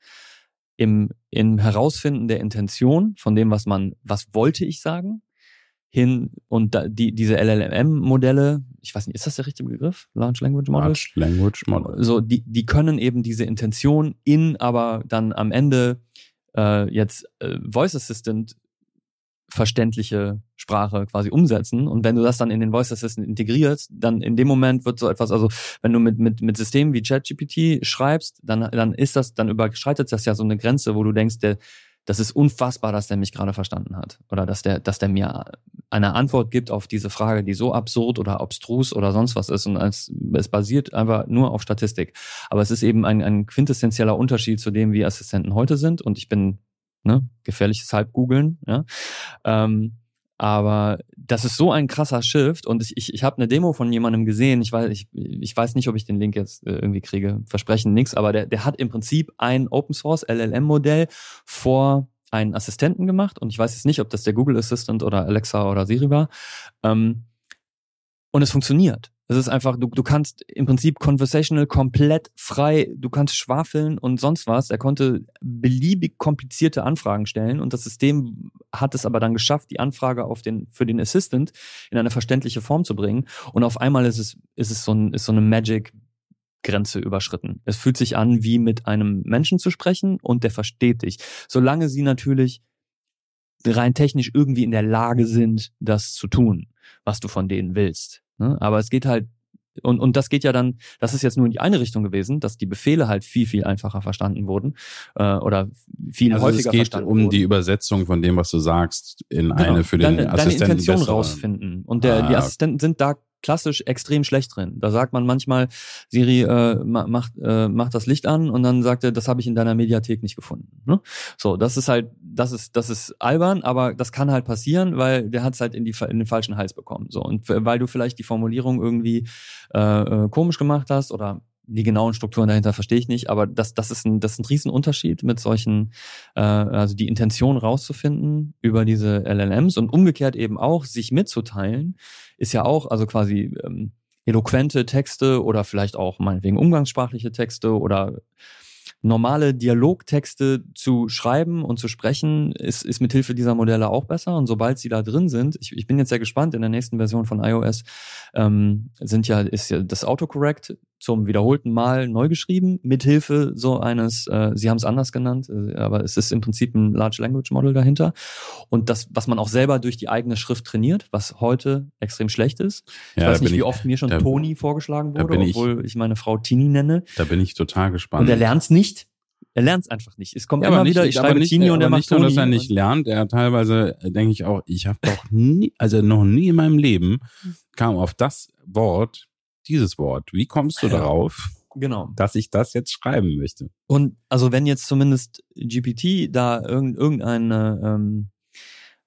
im im Herausfinden der Intention von dem, was man, was wollte ich sagen, hin und da, die diese LLM-Modelle, ich weiß nicht, ist das der richtige Begriff? Large Language Models? Large Language Models. So, die die können eben diese Intention in, aber dann am Ende äh, jetzt äh, Voice Assistant verständliche Sprache quasi umsetzen. Und wenn du das dann in den Voice Assistant integrierst, dann in dem Moment wird so etwas, also wenn du mit, mit, mit Systemen wie ChatGPT schreibst, dann, dann ist das, dann überschreitet das ja so eine Grenze, wo du denkst, der, das ist unfassbar, dass der mich gerade verstanden hat. Oder dass der, dass der mir eine Antwort gibt auf diese Frage, die so absurd oder abstrus oder sonst was ist. Und es, es basiert einfach nur auf Statistik. Aber es ist eben ein, ein quintessentieller Unterschied zu dem, wie Assistenten heute sind. Und ich bin ne? gefährliches Halbgoogeln. Ja? Ähm, aber das ist so ein krasser Shift und ich, ich, ich habe eine Demo von jemandem gesehen, ich weiß, ich, ich weiß nicht, ob ich den Link jetzt äh, irgendwie kriege, versprechen nichts, aber der, der hat im Prinzip ein Open Source LLM-Modell vor einen Assistenten gemacht und ich weiß jetzt nicht, ob das der Google Assistant oder Alexa oder Siri war. Ähm, und es funktioniert. Es ist einfach, du, du kannst im Prinzip conversational komplett frei, du kannst schwafeln und sonst was. Er konnte beliebig komplizierte Anfragen stellen und das System hat es aber dann geschafft, die Anfrage auf den, für den Assistant in eine verständliche Form zu bringen. Und auf einmal ist es, ist es so, ein, ist so eine Magic Grenze überschritten. Es fühlt sich an, wie mit einem Menschen zu sprechen und der versteht dich. Solange sie natürlich rein technisch irgendwie in der Lage sind, das zu tun, was du von denen willst. Ne? Aber es geht halt, und, und das geht ja dann, das ist jetzt nur in die eine Richtung gewesen, dass die Befehle halt viel, viel einfacher verstanden wurden äh, oder viel also häufiger es geht verstanden um wurden. die Übersetzung von dem, was du sagst, in genau. eine für den Deine, Assistenten. Deine Intention rausfinden. Und der, ah, die Assistenten sind da klassisch extrem schlecht drin. Da sagt man manchmal, Siri äh, macht, äh, macht das Licht an und dann sagt er, das habe ich in deiner Mediathek nicht gefunden. Ne? So, das ist halt, das ist, das ist albern, aber das kann halt passieren, weil der hat es halt in, die, in den falschen Hals bekommen. So, und weil du vielleicht die Formulierung irgendwie äh, äh, komisch gemacht hast oder die genauen Strukturen dahinter verstehe ich nicht, aber das, das, ist ein, das ist ein Riesenunterschied mit solchen, äh, also die Intention rauszufinden über diese LLMs und umgekehrt eben auch, sich mitzuteilen, ist ja auch, also quasi ähm, eloquente Texte oder vielleicht auch meinetwegen umgangssprachliche Texte oder normale Dialogtexte zu schreiben und zu sprechen, ist, ist mit Hilfe dieser Modelle auch besser. Und sobald sie da drin sind, ich, ich bin jetzt sehr gespannt, in der nächsten Version von iOS ähm, sind ja, ist ja das Autocorrect zum wiederholten Mal neu geschrieben, mithilfe so eines, äh, Sie haben es anders genannt, äh, aber es ist im Prinzip ein Large Language Model dahinter. Und das, was man auch selber durch die eigene Schrift trainiert, was heute extrem schlecht ist. Ich ja, weiß nicht, wie ich, oft mir schon da, Toni vorgeschlagen wurde, obwohl ich, ich, meine Frau Tini nenne. Da bin ich total gespannt. Und er lernt's nicht. Er lernt es einfach nicht. Es kommt ja, immer nicht, wieder, ich schreibe nicht, Tini und er macht nicht nur, dass er nicht lernt, er teilweise äh, denke ich auch, ich habe doch nie, also noch nie in meinem Leben kam auf das Wort, dieses Wort. Wie kommst du darauf? Genau. Dass ich das jetzt schreiben möchte. Und also wenn jetzt zumindest GPT da irgendeine ähm,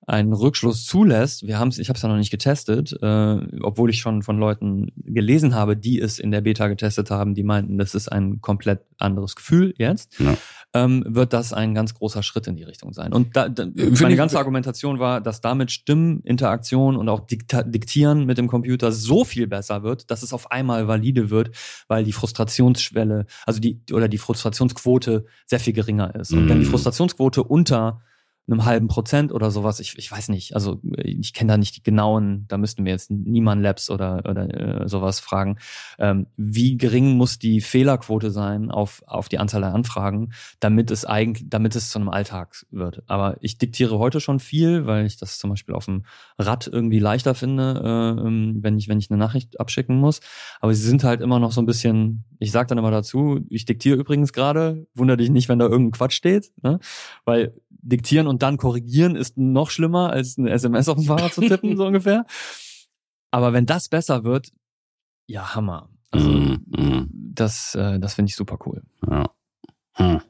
einen Rückschluss zulässt, wir haben es, ich habe es ja noch nicht getestet, äh, obwohl ich schon von Leuten gelesen habe, die es in der Beta getestet haben, die meinten, das ist ein komplett anderes Gefühl jetzt, ja. ähm, wird das ein ganz großer Schritt in die Richtung sein. Und da, da, meine ganze Argumentation war, dass damit Stimminteraktion und auch Dikta Diktieren mit dem Computer so viel besser wird, dass es auf einmal valide wird, weil die Frustrationsschwelle, also die oder die Frustrationsquote sehr viel geringer ist. Und wenn die mhm. Frustrationsquote unter einem halben Prozent oder sowas. Ich, ich weiß nicht. Also ich kenne da nicht die genauen, da müssten wir jetzt Niemann Labs oder, oder äh, sowas fragen. Ähm, wie gering muss die Fehlerquote sein auf, auf die Anzahl der Anfragen, damit es eigentlich, damit es zu einem Alltag wird. Aber ich diktiere heute schon viel, weil ich das zum Beispiel auf dem Rad irgendwie leichter finde, äh, ähm, wenn ich, wenn ich eine Nachricht abschicken muss. Aber sie sind halt immer noch so ein bisschen, ich sag dann immer dazu, ich diktiere übrigens gerade, wunder dich nicht, wenn da irgendein Quatsch steht, ne? weil diktieren und dann korrigieren ist noch schlimmer, als eine SMS auf dem Fahrrad zu tippen, so [laughs] ungefähr. Aber wenn das besser wird, ja, Hammer. Also, mm, mm. das, äh, das finde ich super cool. Ja. Hm.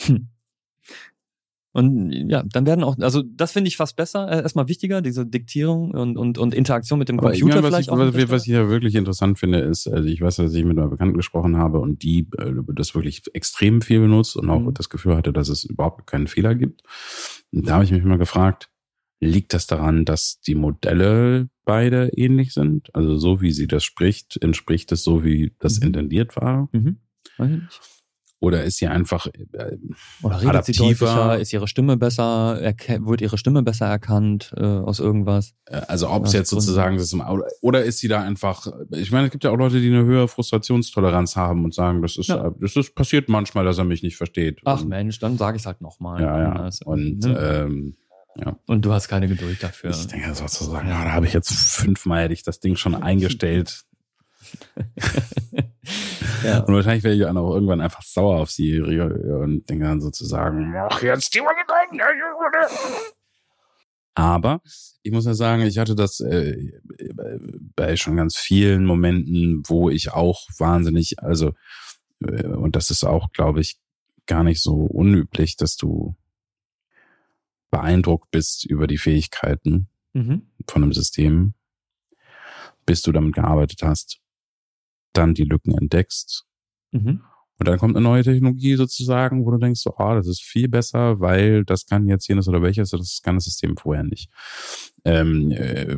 Hm. Und ja, dann werden auch, also das finde ich fast besser, äh, erstmal wichtiger, diese Diktierung und, und, und Interaktion mit dem Computer was vielleicht ich, auch. Was, was ich ja wirklich interessant finde, ist, also ich weiß, dass ich mit einer Bekannten gesprochen habe und die äh, das wirklich extrem viel benutzt und auch mhm. das Gefühl hatte, dass es überhaupt keinen Fehler gibt. Und da habe ich mich immer gefragt, liegt das daran, dass die Modelle beide ähnlich sind? Also so wie sie das spricht, entspricht es so, wie das mhm. intendiert war? Mhm. Weiß ich nicht. Oder ist sie einfach äh, Oder redet adaptiver? sie deutlicher? Ist ihre Stimme besser? Wird ihre Stimme besser erkannt äh, aus irgendwas? Äh, also ob es jetzt sozusagen das oder ist sie da einfach? Ich meine, es gibt ja auch Leute, die eine höhere Frustrationstoleranz haben und sagen, das ist, ja. Äh, das ist passiert manchmal, dass er mich nicht versteht. Ach und, Mensch, dann sage ich es halt nochmal. Ja, ja. Und ne? ähm, ja. Und du hast keine Geduld dafür. Ich denke sozusagen, ja, da habe ich jetzt fünfmal hätte ich das Ding schon [laughs] eingestellt. [laughs] ja. Und wahrscheinlich werde ich dann auch irgendwann einfach sauer auf sie und denke dann sozusagen, ach, jetzt die aber ich muss ja sagen, ich hatte das äh, bei schon ganz vielen Momenten, wo ich auch wahnsinnig, also, äh, und das ist auch, glaube ich, gar nicht so unüblich, dass du beeindruckt bist über die Fähigkeiten mhm. von einem System, bis du damit gearbeitet hast dann die Lücken entdeckst. Mhm. Und dann kommt eine neue Technologie sozusagen, wo du denkst, so, ah, das ist viel besser, weil das kann jetzt jenes oder welches, das kann das System vorher nicht. Ähm, äh,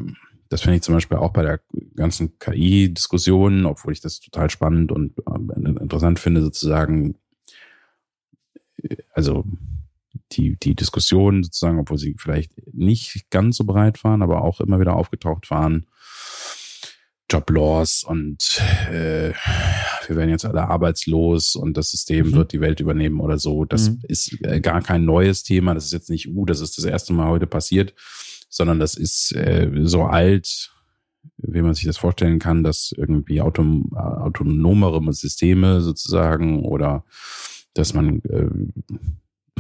das finde ich zum Beispiel auch bei der ganzen KI-Diskussion, obwohl ich das total spannend und äh, interessant finde, sozusagen, äh, also die, die Diskussion sozusagen, obwohl sie vielleicht nicht ganz so breit waren, aber auch immer wieder aufgetaucht waren, Joblaws und äh, wir werden jetzt alle arbeitslos und das System mhm. wird die Welt übernehmen oder so. Das mhm. ist äh, gar kein neues Thema. Das ist jetzt nicht, uh, das ist das erste Mal heute passiert, sondern das ist äh, so alt, wie man sich das vorstellen kann, dass irgendwie autom autonomere Systeme sozusagen oder dass man äh,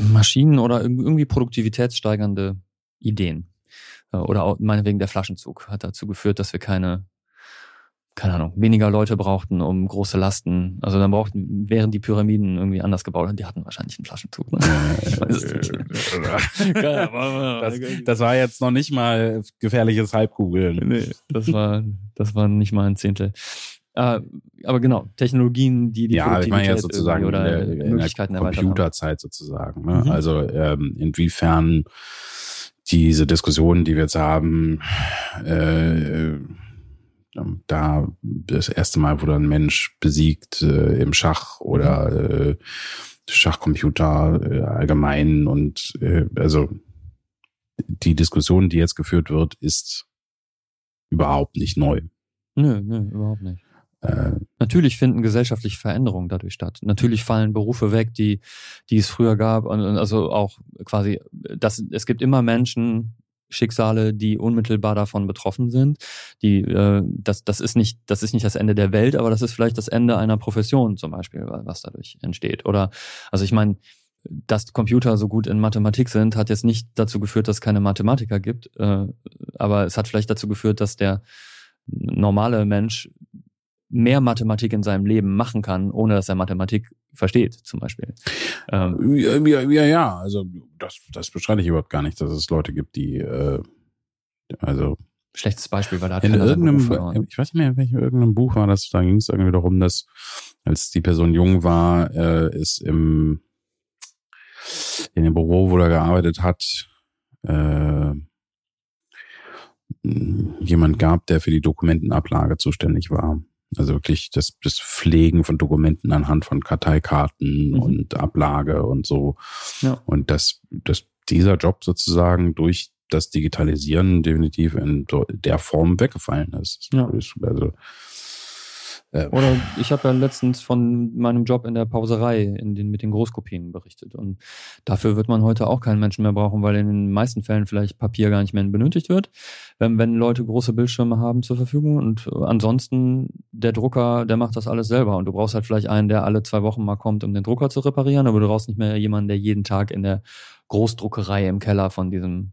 Maschinen oder irgendwie produktivitätssteigernde Ideen äh, oder auch meinetwegen der Flaschenzug hat dazu geführt, dass wir keine keine Ahnung, weniger Leute brauchten, um große Lasten. Also dann brauchten, wären die Pyramiden irgendwie anders gebaut und die hatten wahrscheinlich einen Flaschenzug. Ne? Ich weiß es nicht. [laughs] das, das war jetzt noch nicht mal gefährliches Halbkugeln. Nee, das war, das war nicht mal ein Zehntel. Uh, aber genau, Technologien, die die ja, ich meine jetzt sozusagen oder in der, Möglichkeiten in der Computerzeit sozusagen. Ne? Mhm. Also ähm, inwiefern diese Diskussionen, die wir jetzt haben, äh, da das erste Mal wurde ein Mensch besiegt äh, im Schach oder mhm. äh, Schachcomputer äh, allgemein und äh, also die Diskussion, die jetzt geführt wird, ist überhaupt nicht neu. Nö, nö, überhaupt nicht. Äh, Natürlich finden gesellschaftliche Veränderungen dadurch statt. Natürlich fallen Berufe weg, die, die es früher gab. Und also auch quasi, das, es gibt immer Menschen, Schicksale, die unmittelbar davon betroffen sind. Die, äh, das, das ist nicht, das ist nicht das Ende der Welt, aber das ist vielleicht das Ende einer Profession zum Beispiel, was dadurch entsteht. Oder, also ich meine, dass Computer so gut in Mathematik sind, hat jetzt nicht dazu geführt, dass es keine Mathematiker gibt, äh, aber es hat vielleicht dazu geführt, dass der normale Mensch mehr Mathematik in seinem Leben machen kann, ohne dass er Mathematik versteht, zum Beispiel. Ähm, ja, ja, ja, also das, das bestreite ich überhaupt gar nicht, dass es Leute gibt, die äh, also schlechtes Beispiel, weil da hat in irgendeinem, ich weiß nicht mehr, in welchem irgendeinem Buch war das, da ging es irgendwie darum, dass als die Person jung war, äh, ist im in dem Büro, wo er gearbeitet hat, äh, jemand gab, der für die Dokumentenablage zuständig war. Also wirklich das, das Pflegen von Dokumenten anhand von Karteikarten mhm. und Ablage und so. Ja. Und dass, dass dieser Job sozusagen durch das Digitalisieren definitiv in der Form weggefallen ist. Ja. Also äh, Oder ich habe ja letztens von meinem Job in der Pauserei in den, mit den Großkopien berichtet. Und dafür wird man heute auch keinen Menschen mehr brauchen, weil in den meisten Fällen vielleicht Papier gar nicht mehr benötigt wird, wenn, wenn Leute große Bildschirme haben zur Verfügung. Und ansonsten, der Drucker, der macht das alles selber. Und du brauchst halt vielleicht einen, der alle zwei Wochen mal kommt, um den Drucker zu reparieren, aber du brauchst nicht mehr jemanden, der jeden Tag in der Großdruckerei im Keller von diesem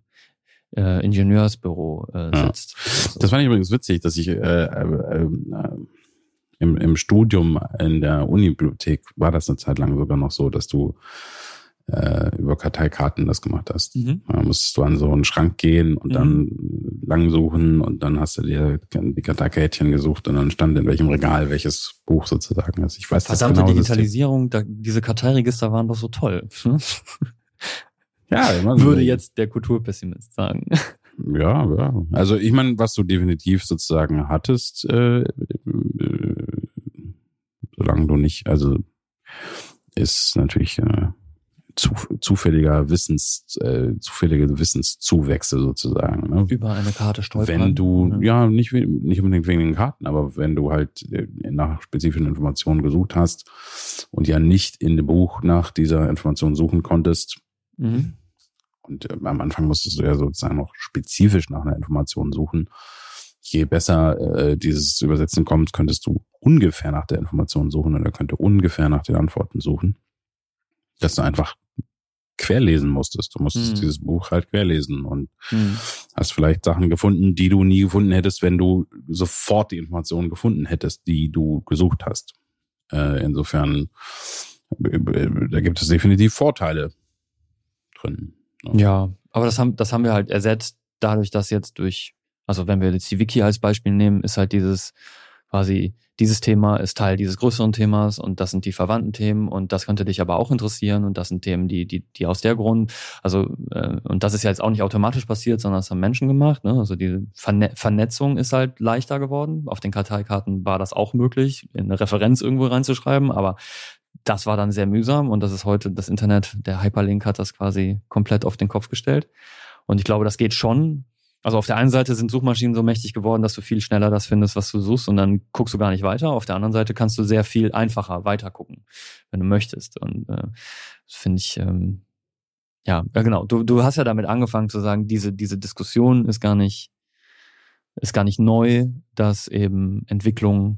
äh, Ingenieursbüro äh, sitzt. Ja. Das fand ich übrigens witzig, dass ich äh, äh, äh, im, im Studium in der Unibibliothek war das eine Zeit lang sogar noch so, dass du äh, über Karteikarten das gemacht hast. Mhm. Da musstest du an so einen Schrank gehen und mhm. dann lang suchen und dann hast du dir die Karteikärtchen gesucht und dann stand in welchem Regal welches Buch sozusagen ist. Ich weiß Verdammte genau, Digitalisierung, da, diese Karteiregister waren doch so toll. ja, [laughs] immer würde jetzt der Kulturpessimist sagen. Ja, ja. Also ich meine, was du definitiv sozusagen hattest, äh, äh, solange du nicht, also ist natürlich äh, zu, zufälliger Wissens, äh, zufällige Wissenszuwächse sozusagen. Ne? Über eine Karte stolpern. Wenn du, ja, nicht, nicht unbedingt wegen den Karten, aber wenn du halt äh, nach spezifischen Informationen gesucht hast und ja nicht in dem Buch nach dieser Information suchen konntest, mhm. Und äh, am Anfang musstest du ja sozusagen noch spezifisch nach einer Information suchen. Je besser äh, dieses Übersetzen kommt, könntest du ungefähr nach der Information suchen oder könnte ungefähr nach den Antworten suchen. Dass du einfach querlesen musstest. Du musstest mhm. dieses Buch halt querlesen und mhm. hast vielleicht Sachen gefunden, die du nie gefunden hättest, wenn du sofort die Informationen gefunden hättest, die du gesucht hast. Äh, insofern, äh, äh da gibt es definitiv Vorteile drin. Ja, aber das haben, das haben wir halt ersetzt dadurch, dass jetzt durch, also wenn wir jetzt die Wiki als Beispiel nehmen, ist halt dieses quasi, dieses Thema ist Teil dieses größeren Themas und das sind die verwandten Themen und das könnte dich aber auch interessieren und das sind Themen, die, die, die aus der Grund, also, äh, und das ist ja jetzt auch nicht automatisch passiert, sondern das haben Menschen gemacht, ne? Also die Verne Vernetzung ist halt leichter geworden. Auf den Karteikarten war das auch möglich, in eine Referenz irgendwo reinzuschreiben, aber das war dann sehr mühsam und das ist heute das Internet, der Hyperlink hat das quasi komplett auf den Kopf gestellt. Und ich glaube, das geht schon. Also auf der einen Seite sind Suchmaschinen so mächtig geworden, dass du viel schneller das findest, was du suchst und dann guckst du gar nicht weiter. Auf der anderen Seite kannst du sehr viel einfacher weiter gucken, wenn du möchtest. Und äh, das finde ich, ähm, ja, ja genau. Du, du hast ja damit angefangen zu sagen, diese, diese Diskussion ist gar nicht, ist gar nicht neu, dass eben Entwicklung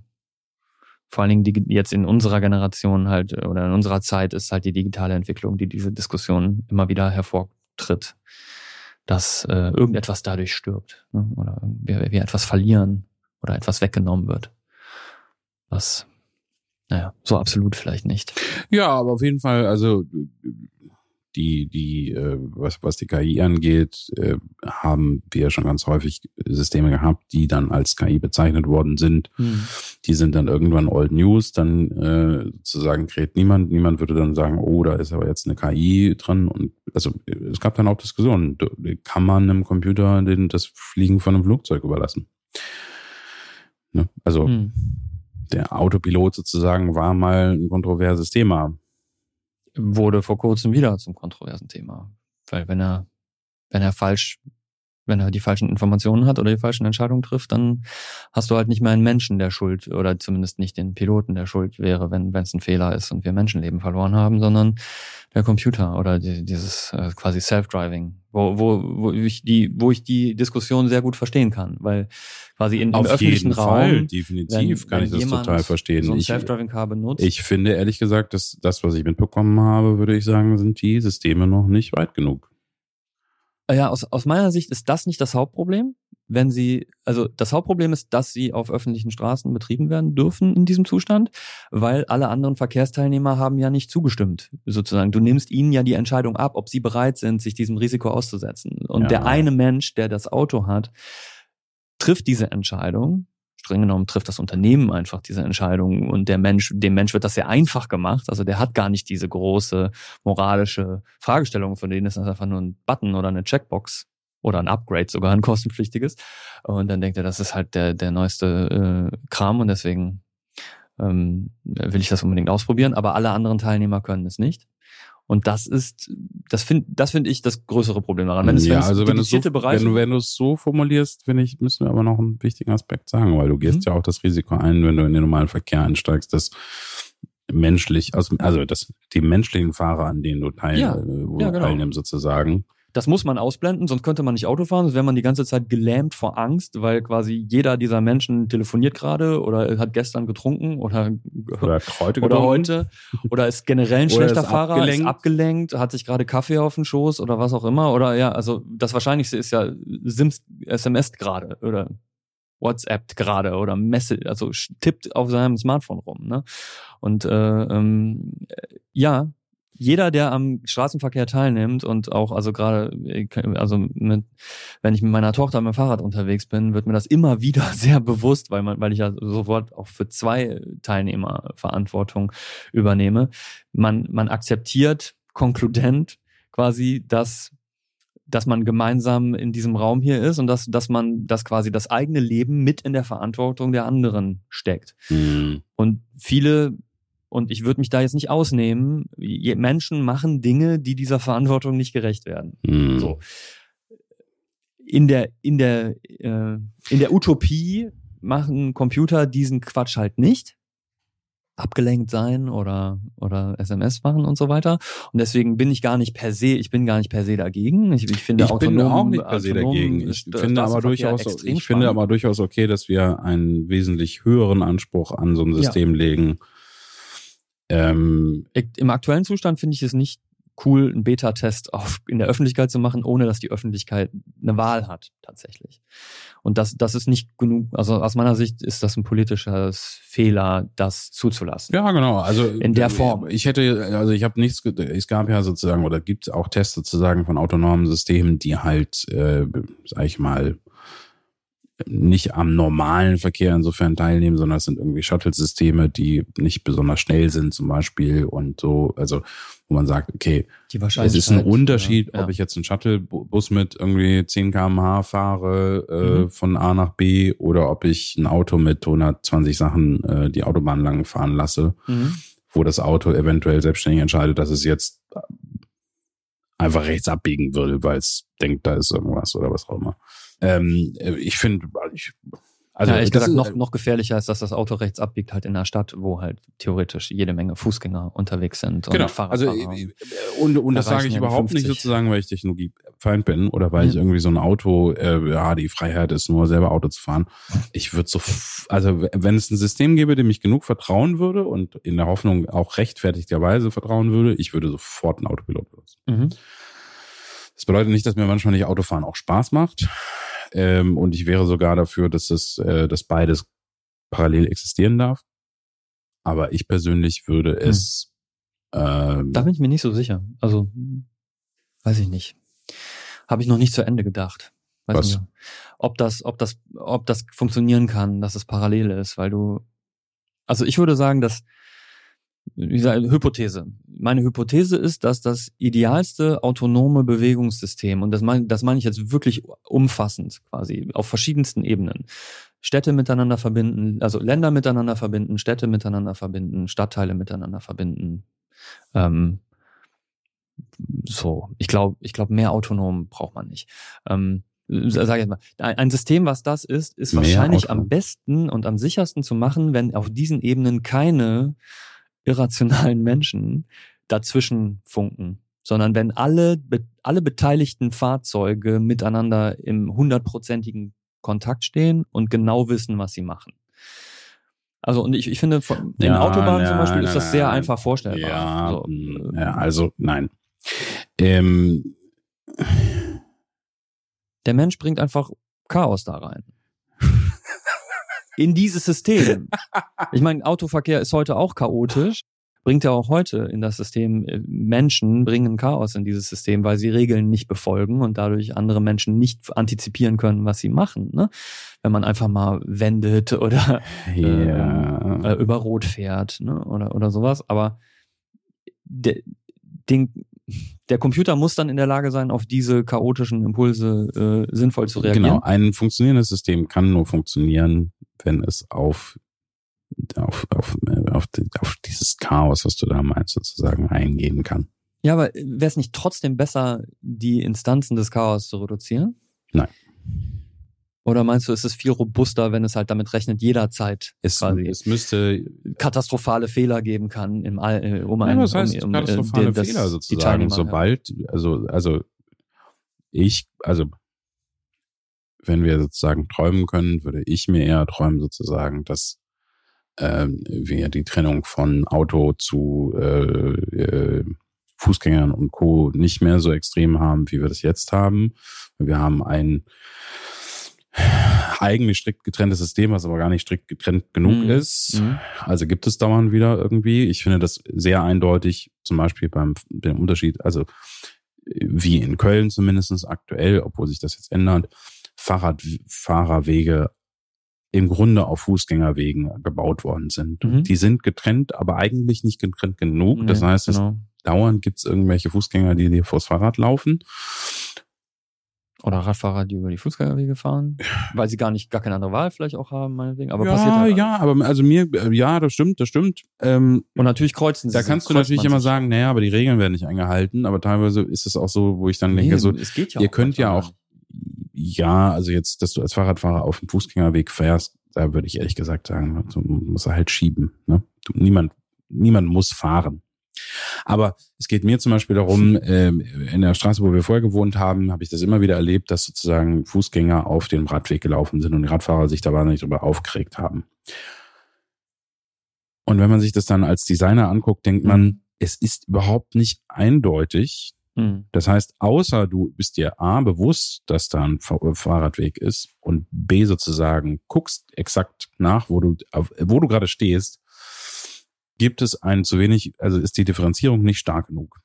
vor allen Dingen jetzt in unserer Generation halt äh, oder in unserer Zeit ist halt die digitale Entwicklung, die diese Diskussion immer wieder hervortritt, dass äh, irgendetwas dadurch stirbt ne? oder wir, wir etwas verlieren oder etwas weggenommen wird. Was, naja, so absolut vielleicht nicht. Ja, aber auf jeden Fall, also die, die, äh, was, was die KI angeht, äh, haben wir schon ganz häufig Systeme gehabt, die dann als KI bezeichnet worden sind. Hm. Die sind dann irgendwann Old News, dann äh, sozusagen kräht niemand, niemand würde dann sagen, oh, da ist aber jetzt eine KI drin. Und also es gab dann auch Diskussionen, kann man einem Computer den, das Fliegen von einem Flugzeug überlassen? Ne? Also hm. der Autopilot sozusagen war mal ein kontroverses Thema wurde vor kurzem wieder zum kontroversen Thema. Weil wenn er, wenn er falsch, wenn er die falschen Informationen hat oder die falschen Entscheidungen trifft, dann hast du halt nicht mehr einen Menschen, der schuld oder zumindest nicht den Piloten, der schuld wäre, wenn es ein Fehler ist und wir Menschenleben verloren haben, sondern der Computer oder die, dieses äh, quasi Self-Driving, wo, wo, wo ich die, wo ich die Diskussion sehr gut verstehen kann, weil quasi in, Auf im öffentlichen jeden Raum, Fall, definitiv wenn, kann wenn ich das total verstehen. So ein Self-Driving-Car benutzt. Ich finde ehrlich gesagt, dass das, was ich mitbekommen habe, würde ich sagen, sind die Systeme noch nicht weit genug. Ja, aus, aus meiner Sicht ist das nicht das Hauptproblem wenn sie, also das Hauptproblem ist, dass sie auf öffentlichen Straßen betrieben werden dürfen in diesem Zustand, weil alle anderen Verkehrsteilnehmer haben ja nicht zugestimmt, sozusagen. Du nimmst ihnen ja die Entscheidung ab, ob sie bereit sind, sich diesem Risiko auszusetzen. Und ja. der eine Mensch, der das Auto hat, trifft diese Entscheidung. Streng genommen trifft das Unternehmen einfach diese Entscheidung und der Mensch, dem Mensch wird das sehr einfach gemacht. Also der hat gar nicht diese große moralische Fragestellung, von denen ist das einfach nur ein Button oder eine Checkbox oder ein Upgrade sogar, ein kostenpflichtiges. Und dann denkt er, das ist halt der, der neueste äh, Kram und deswegen ähm, will ich das unbedingt ausprobieren. Aber alle anderen Teilnehmer können es nicht. Und das ist, das finde das finde ich das größere Problem daran. Wenn es, ja, wenn also wenn, so, wenn du wenn du es so formulierst, finde ich, müssen wir aber noch einen wichtigen Aspekt sagen, weil du gehst mhm. ja auch das Risiko ein, wenn du in den normalen Verkehr einsteigst, dass menschlich, also, also dass die menschlichen Fahrer, an denen du teil, ja, äh, ja, genau. teilnimmst sozusagen, das muss man ausblenden, sonst könnte man nicht Auto fahren, sonst wäre man die ganze Zeit gelähmt vor Angst, weil quasi jeder dieser Menschen telefoniert gerade oder hat gestern getrunken oder, oder, heute, oder heute oder ist generell ein [laughs] schlechter ist Fahrer, abgelenkt. ist abgelenkt, hat sich gerade Kaffee auf den Schoß oder was auch immer. Oder ja, also das Wahrscheinlichste ist ja Sims SMS gerade oder WhatsApp gerade oder Messe, also tippt auf seinem Smartphone rum. Ne? Und äh, ähm, ja, jeder, der am Straßenverkehr teilnimmt und auch, also gerade, also mit, wenn ich mit meiner Tochter mit dem Fahrrad unterwegs bin, wird mir das immer [laughs] wieder sehr bewusst, weil man, weil ich ja sofort auch für zwei Teilnehmer Verantwortung übernehme. Man, man akzeptiert konkludent quasi, dass dass man gemeinsam in diesem Raum hier ist und dass, dass man das quasi das eigene Leben mit in der Verantwortung der anderen steckt. Mhm. Und viele und ich würde mich da jetzt nicht ausnehmen. Menschen machen Dinge, die dieser Verantwortung nicht gerecht werden. Mhm. So. In der, in der, äh, in der Utopie machen Computer diesen Quatsch halt nicht abgelenkt sein oder oder SMS machen und so weiter. Und deswegen bin ich gar nicht per se, ich bin gar nicht per se dagegen. Ich, ich finde ich bin auch nicht per se dagegen. Ich finde aber durchaus, ich finde aber durchaus okay, dass wir einen wesentlich höheren Anspruch an so ein System ja. legen ähm, Im aktuellen Zustand finde ich es nicht cool, einen Beta-Test in der Öffentlichkeit zu machen, ohne dass die Öffentlichkeit eine Wahl hat, tatsächlich. Und das, das ist nicht genug, also aus meiner Sicht ist das ein politischer Fehler, das zuzulassen. Ja, genau. Also in der Form. Ich hätte, also ich habe nichts, es gab ja sozusagen, oder gibt auch Tests sozusagen von autonomen Systemen, die halt, äh, sag ich mal, nicht am normalen Verkehr insofern teilnehmen, sondern es sind irgendwie Shuttle-Systeme, die nicht besonders schnell sind zum Beispiel und so, also wo man sagt, okay, es ist ein Unterschied, ja, ob ich jetzt einen Shuttle-Bus mit irgendwie 10 kmh fahre äh, mhm. von A nach B oder ob ich ein Auto mit 120 Sachen äh, die Autobahn lang fahren lasse, mhm. wo das Auto eventuell selbstständig entscheidet, dass es jetzt einfach rechts abbiegen will, weil es denkt, da ist irgendwas oder was auch immer. Ähm, ich finde, ich, also ja, ehrlich gesagt, ist, noch, noch gefährlicher ist, dass das Auto rechts abbiegt halt in der Stadt, wo halt theoretisch jede Menge Fußgänger unterwegs sind. Genau. also äh, und, und das sage ich überhaupt nicht sozusagen, weil ich Technologiefeind bin oder weil mhm. ich irgendwie so ein Auto, äh, ja, die Freiheit ist nur selber Auto zu fahren. Ich würde so, also wenn es ein System gäbe, dem ich genug vertrauen würde und in der Hoffnung auch rechtfertigterweise vertrauen würde, ich würde sofort ein Autopilot benutzen. Mhm. Das bedeutet nicht, dass mir manchmal nicht Autofahren auch Spaß macht. Ähm, und ich wäre sogar dafür, dass es, äh, dass beides parallel existieren darf. aber ich persönlich würde Hm. es ähm, Da bin ich mir nicht so sicher. Also, weiß ich nicht. Habe ich noch nicht zu Ende gedacht. Weiß Was? nicht, ob das, ob das, ob das funktionieren kann, dass es parallel ist, weil du, also ich würde sagen, dass, wie gesagt, Hypothese. Meine Hypothese ist, dass das idealste autonome Bewegungssystem, und das meine, das meine ich jetzt wirklich umfassend quasi, auf verschiedensten Ebenen, Städte miteinander verbinden, also Länder miteinander verbinden, Städte miteinander verbinden, Stadtteile miteinander verbinden, ähm, so, ich glaube, ich glaube, mehr autonom braucht man nicht. Ähm, sag ich mal, ein, System, was das ist, ist wahrscheinlich am besten und am sichersten zu machen, wenn auf diesen Ebenen keine irrationalen Menschen dazwischen funken, sondern wenn alle, alle beteiligten Fahrzeuge miteinander im hundertprozentigen Kontakt stehen und genau wissen, was sie machen. Also und ich, ich finde, von- in Ja, Autobahnen zum nein, Beispiel ist nein, das sehr nein. einfach vorstellbar. Ja, so, äh, ja, also nein. Ähm, Der Mensch bringt einfach Chaos da rein. In dieses System. [laughs] Ich meine, Autoverkehr ist heute auch chaotisch. Bringt ja auch heute in das System, äh, Menschen bringen Chaos in dieses System, weil sie Regeln nicht befolgen und dadurch andere Menschen nicht antizipieren können, was sie machen. Ne? Wenn man einfach mal wendet oder [laughs] ja. äh, über Rot fährt ne? oder, oder sowas. Aber der, den, der Computer muss dann in der Lage sein, auf diese chaotischen Impulse äh, sinnvoll zu reagieren. Genau, ein funktionierendes System kann nur funktionieren, wenn es auf, auf, auf, äh, auf, auf dieses Chaos, was du da meinst, sozusagen eingehen kann. Ja, aber wäre es nicht trotzdem besser, die Instanzen des Chaos zu reduzieren? Nein. Oder meinst du, ist es viel robuster, wenn es halt damit rechnet, jederzeit Es, quasi es müsste, katastrophale Fehler geben kann im All, äh, um ja, einen, was heißt um, um, katastrophale äh, das- Fehler sozusagen, sobald, also, also ich, also wenn wir sozusagen träumen können, würde ich mir eher träumen sozusagen, dass ähm, wir die Trennung von Auto zu äh, äh, Fußgängern und Co. nicht mehr so extrem haben, wie wir das jetzt haben. Wir haben ein eigentlich strikt getrenntes System, was aber gar nicht strikt getrennt genug Mhm. ist. Mhm. Also gibt es dauernd wieder irgendwie. Ich finde das sehr eindeutig, zum Beispiel beim dem Unterschied, also wie in Köln zumindestens aktuell, obwohl sich das jetzt ändert, Fahrradfahrerwege im Grunde auf Fußgängerwegen gebaut worden sind. Mhm. Die sind getrennt, aber eigentlich nicht getrennt genug. das Nee, heißt, es genau. dauernd gibt es irgendwelche Fußgänger, die dir vors Fahrrad laufen. Oder Radfahrer, die über die Fußgängerwege fahren, weil sie gar nicht, gar keine andere Wahl vielleicht auch haben, meinetwegen. Aber ja, passiert halt. ja, aber also mir, äh, ja, das stimmt, das stimmt. Ähm, Und natürlich kreuzen sie Da kannst du natürlich immer sagen, naja, aber die Regeln werden nicht eingehalten, aber teilweise ist es auch so, wo ich dann denke, Nee, so, es geht ja ihr könnt ja auch, ja, also jetzt, dass du als Fahrradfahrer auf dem Fußgängerweg fährst, da würde ich ehrlich gesagt sagen, du musst halt schieben. Ne? Du, niemand, niemand muss fahren. Aber es geht mir zum Beispiel darum, [laughs] ähm, in der Straße, wo wir vorher gewohnt haben, habe ich das immer wieder erlebt, dass sozusagen Fußgänger auf den Radweg gelaufen sind und die Radfahrer sich da wahnsinnig drüber aufgeregt haben. Und wenn man sich das dann als Designer anguckt, denkt man, Mhm. es ist überhaupt nicht eindeutig. Hm. Das heißt, außer du bist dir A bewusst, dass da ein Fa- Fahrradweg ist und B sozusagen guckst exakt nach, wo du, wo du gerade stehst, gibt es ein zu wenig, also ist die Differenzierung nicht stark genug.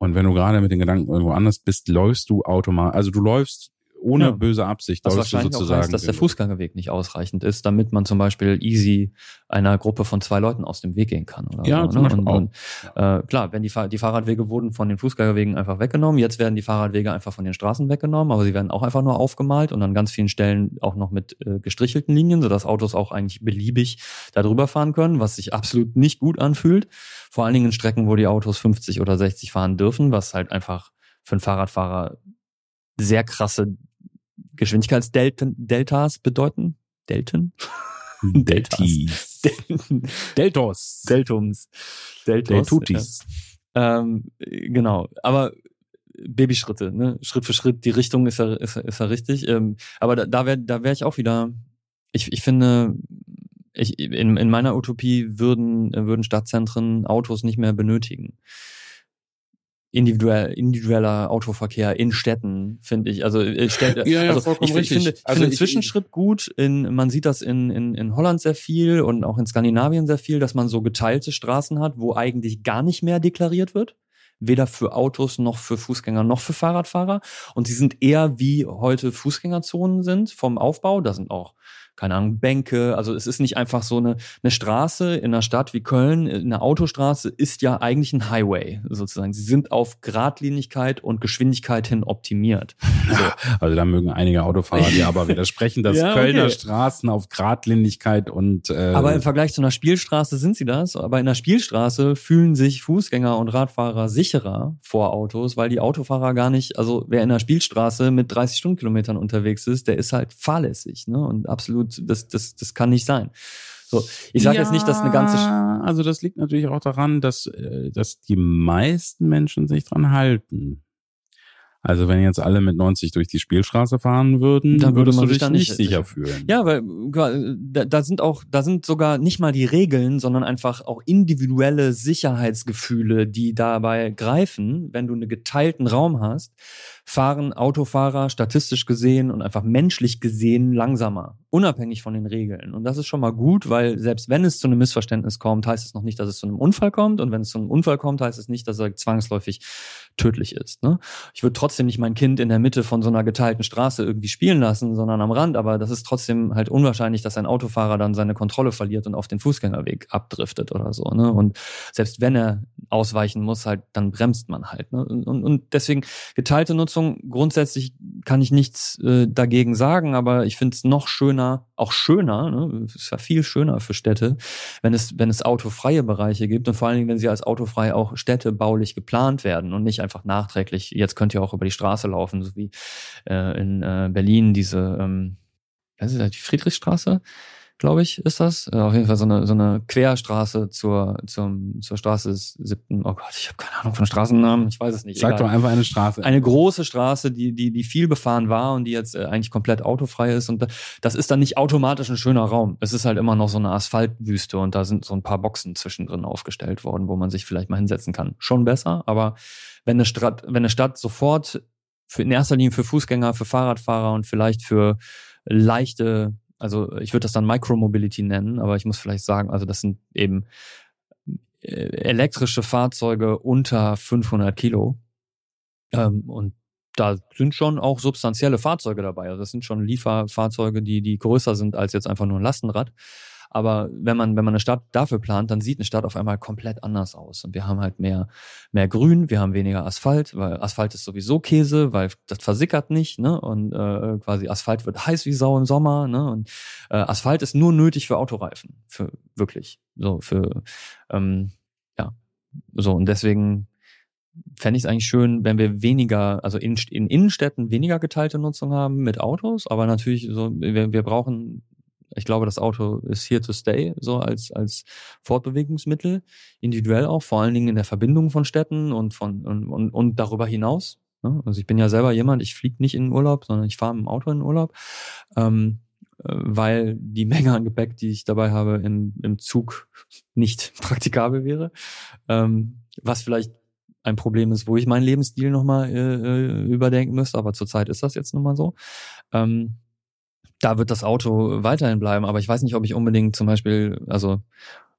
Und wenn du gerade mit den Gedanken irgendwo anders bist, läufst du automatisch, also du läufst ohne Ja. böse Absicht, Was läufst du wahrscheinlich auch sozusagen. heißt, dass der Fußgängerweg nicht ausreichend ist, damit man zum Beispiel easy einer Gruppe von zwei Leuten aus dem Weg gehen kann. Ja, so, zum ne? Beispiel und, auch. und, äh, klar, wenn die, Fahr die Fahrradwege wurden von den Fußgängerwegen einfach weggenommen, jetzt werden die Fahrradwege einfach von den Straßen weggenommen, aber sie werden auch einfach nur aufgemalt und an ganz vielen Stellen auch noch mit äh, gestrichelten Linien, sodass Autos auch eigentlich beliebig darüber fahren können, was sich absolut nicht gut anfühlt. Vor allen Dingen in Strecken, wo die Autos 50 oder 60 fahren dürfen, was halt einfach für einen Fahrradfahrer sehr krasse Geschwindigkeitsdeltas bedeuten. Delten? Deltis. Deltos. Deltums. Deltos. Deltutis. Ja. Ähm, genau. Aber Babyschritte, ne? Schritt für Schritt, die Richtung ist ja, ist, ist ja richtig. Ähm, aber da, da wäre da wär ich auch wieder, ich, ich finde, ich, in, in meiner Utopie würden, würden Stadtzentren Autos nicht mehr benötigen. Individuell, individueller Autoverkehr in Städten, finde ich. Also, äh, Städte, [laughs] Ja, ja, also ich, ich finde, Also finde den Zwischenschritt gut. In, man sieht das in, in, in Holland sehr viel und auch in Skandinavien sehr viel, dass man so geteilte Straßen hat, wo eigentlich gar nicht mehr deklariert wird. Weder für Autos noch für Fußgänger noch für Fahrradfahrer. Und sie sind eher wie heute Fußgängerzonen sind vom Aufbau. Da sind auch keine Ahnung, Bänke. Also es ist nicht einfach so eine, eine Straße in einer Stadt wie Köln, eine Autostraße ist ja eigentlich ein Highway sozusagen. Sie sind auf Geradlinigkeit und Geschwindigkeit hin optimiert. [laughs] Also da mögen einige Autofahrer dir aber widersprechen, dass [laughs] Ja, Kölner okay. Straßen auf Gradlinigkeit und äh, Aber im Vergleich zu einer Spielstraße sind sie das. Aber in einer Spielstraße fühlen sich Fußgänger und Radfahrer sicherer vor Autos, weil die Autofahrer gar nicht, also wer in einer Spielstraße mit 30 Stundenkilometern unterwegs ist, der ist halt fahrlässig, ne? Und absolut, das, das, das kann nicht sein. So, ich sage jetzt nicht, dass eine ganze Ja, also das liegt natürlich auch daran, dass, äh, dass die meisten Menschen sich dran halten. Also wenn jetzt alle mit 90 durch die Spielstraße fahren würden, Dann würde würdest man du sich dich da nicht sicher fühlen. Ja, weil da, da sind auch, da sind sogar nicht mal die Regeln, sondern einfach auch individuelle Sicherheitsgefühle, die dabei greifen. Wenn du einen geteilten Raum hast, fahren Autofahrer statistisch gesehen und einfach menschlich gesehen langsamer, unabhängig von den Regeln. Und das ist schon mal gut, weil selbst wenn es zu einem Missverständnis kommt, heißt es noch nicht, dass es zu einem Unfall kommt. Und wenn es zu einem Unfall kommt, heißt es nicht, dass er zwangsläufig tödlich ist. Ne? Ich würde trotzdem nicht mein Kind in der Mitte von so einer geteilten Straße irgendwie spielen lassen, sondern am Rand. Aber das ist trotzdem halt unwahrscheinlich, dass ein Autofahrer dann seine Kontrolle verliert und auf den Fußgängerweg abdriftet oder so. Ne? Und selbst wenn er ausweichen muss, halt, dann bremst man halt. Ne? Und, und, deswegen geteilte Nutzung, grundsätzlich kann ich nichts äh, dagegen sagen, aber ich finde es noch schöner, auch schöner, ne? es ist ja viel schöner für Städte, wenn es, wenn es autofreie Bereiche gibt und vor allen Dingen, wenn sie als autofrei auch städtebaulich geplant werden und nicht einfach nachträglich, jetzt könnt ihr auch über die Straße laufen, so wie äh, in äh, Berlin diese, ähm, was ist das, die Friedrichstraße, glaube ich, ist das. Auf jeden Fall so eine, so eine Querstraße zur, zum, zur Straße des siebten, oh Gott, ich habe keine Ahnung von Straßennamen, ich weiß es nicht. Sag egal doch einfach eine Straße. eine große Straße, die, die, die viel befahren war und die jetzt äh, eigentlich komplett autofrei ist. Und da- das ist dann nicht automatisch ein schöner Raum. Es ist halt immer noch so eine Asphaltwüste und da sind so ein paar Boxen zwischendrin aufgestellt worden, wo man sich vielleicht mal hinsetzen kann. Schon besser, aber wenn eine Stadt, wenn eine Stadt sofort für, in erster Linie für Fußgänger, für Fahrradfahrer und vielleicht für leichte, also ich würde das dann Micromobility nennen, aber ich muss vielleicht sagen, also das sind eben äh, elektrische Fahrzeuge unter 500 Kilo. Ähm, und da sind schon auch substanzielle Fahrzeuge dabei. Also das sind schon Lieferfahrzeuge, die, die größer sind als jetzt einfach nur ein Lastenrad. Aber wenn man, wenn man eine Stadt dafür plant, dann sieht eine Stadt auf einmal komplett anders aus. Und wir haben halt mehr, mehr Grün, wir haben weniger Asphalt, weil Asphalt ist sowieso Käse, weil das versickert nicht, ne? Und äh, quasi Asphalt wird heiß wie Sau im Sommer, ne? Und äh, Asphalt ist nur nötig für Autoreifen. Für wirklich. So, für ähm, ja. So, und deswegen fände ich es eigentlich schön, wenn wir weniger, also in, in Innenstädten weniger geteilte Nutzung haben mit Autos, aber natürlich so, wir, wir brauchen, ich glaube, das Auto ist here to stay, so als, als Fortbewegungsmittel, individuell auch, vor allen Dingen in der Verbindung von Städten und von und, und, und darüber hinaus. ne? Also ich bin ja selber jemand, ich fliege nicht in den Urlaub, sondern ich fahre mit dem Auto in den Urlaub. Ähm, äh, weil die [laughs] Menge an Gepäck, die ich dabei habe, im, im Zug nicht [laughs] praktikabel wäre. Ähm, was vielleicht ein Problem ist, wo ich meinen Lebensstil nochmal äh, äh, überdenken müsste, aber zurzeit ist das jetzt nun mal so. Ähm, da wird das Auto weiterhin bleiben, aber ich weiß nicht, ob ich unbedingt zum Beispiel, also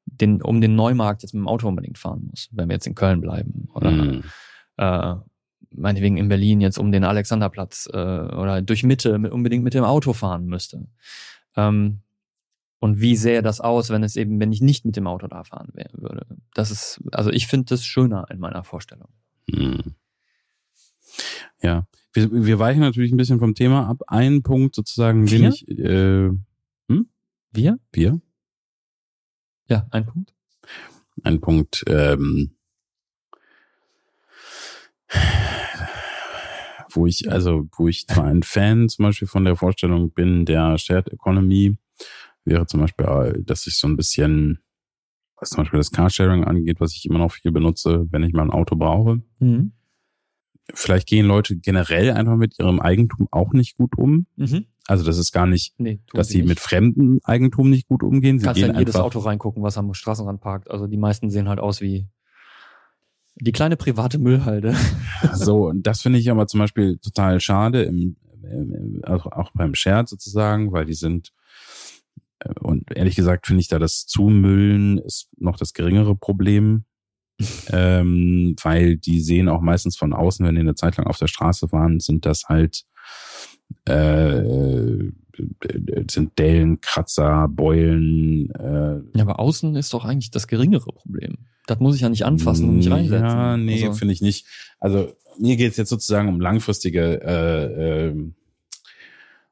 den, um den Neumarkt jetzt mit dem Auto unbedingt fahren muss, wenn wir jetzt in Köln bleiben. Oder Mhm. äh, meinetwegen in Berlin jetzt um den Alexanderplatz äh, oder durch Mitte mit, unbedingt mit dem Auto fahren müsste. Ähm, und wie sähe das aus, wenn es eben, wenn ich nicht mit dem Auto da fahren würde? Das ist, also ich finde das schöner in meiner Vorstellung. Hm. Ja, wir, wir weichen natürlich ein bisschen vom Thema ab. Ein Punkt sozusagen, den Wir? ich, äh, Wir? wir, Ja, ein Punkt. ein Punkt, ähm, wo ich, also, wo ich zwar ein Fan zum Beispiel von der Vorstellung bin, der Shared Economy, wäre zum Beispiel, äh, dass ich so ein bisschen, was zum Beispiel das Carsharing angeht, was ich immer noch viel benutze, wenn ich mal ein Auto brauche. Mhm. Vielleicht gehen Leute generell einfach mit ihrem Eigentum auch nicht gut um. Mhm. Also das ist gar nicht, Nee, dass sie nicht. mit fremdem Eigentum nicht gut umgehen. Sie kannst gehen ja in jedes Auto reingucken, was am Straßenrand parkt. Also die meisten sehen halt aus wie Die kleine private Müllhalde. [laughs] so, und das finde ich aber zum Beispiel total schade, im, im, auch, auch beim Shared sozusagen, weil die sind, äh, und ehrlich gesagt finde ich da das Zumüllen ist noch das geringere Problem, ähm, weil die sehen auch meistens von außen, wenn die eine Zeit lang auf der Straße waren, sind das halt äh, sind Dellen, Kratzer, Beulen. Äh. Ja, aber außen ist doch eigentlich das geringere Problem. Das muss ich ja nicht anfassen und nicht reinsetzen. Ja, nee, also. finde ich nicht. Also mir geht es jetzt sozusagen um langfristige äh, äh,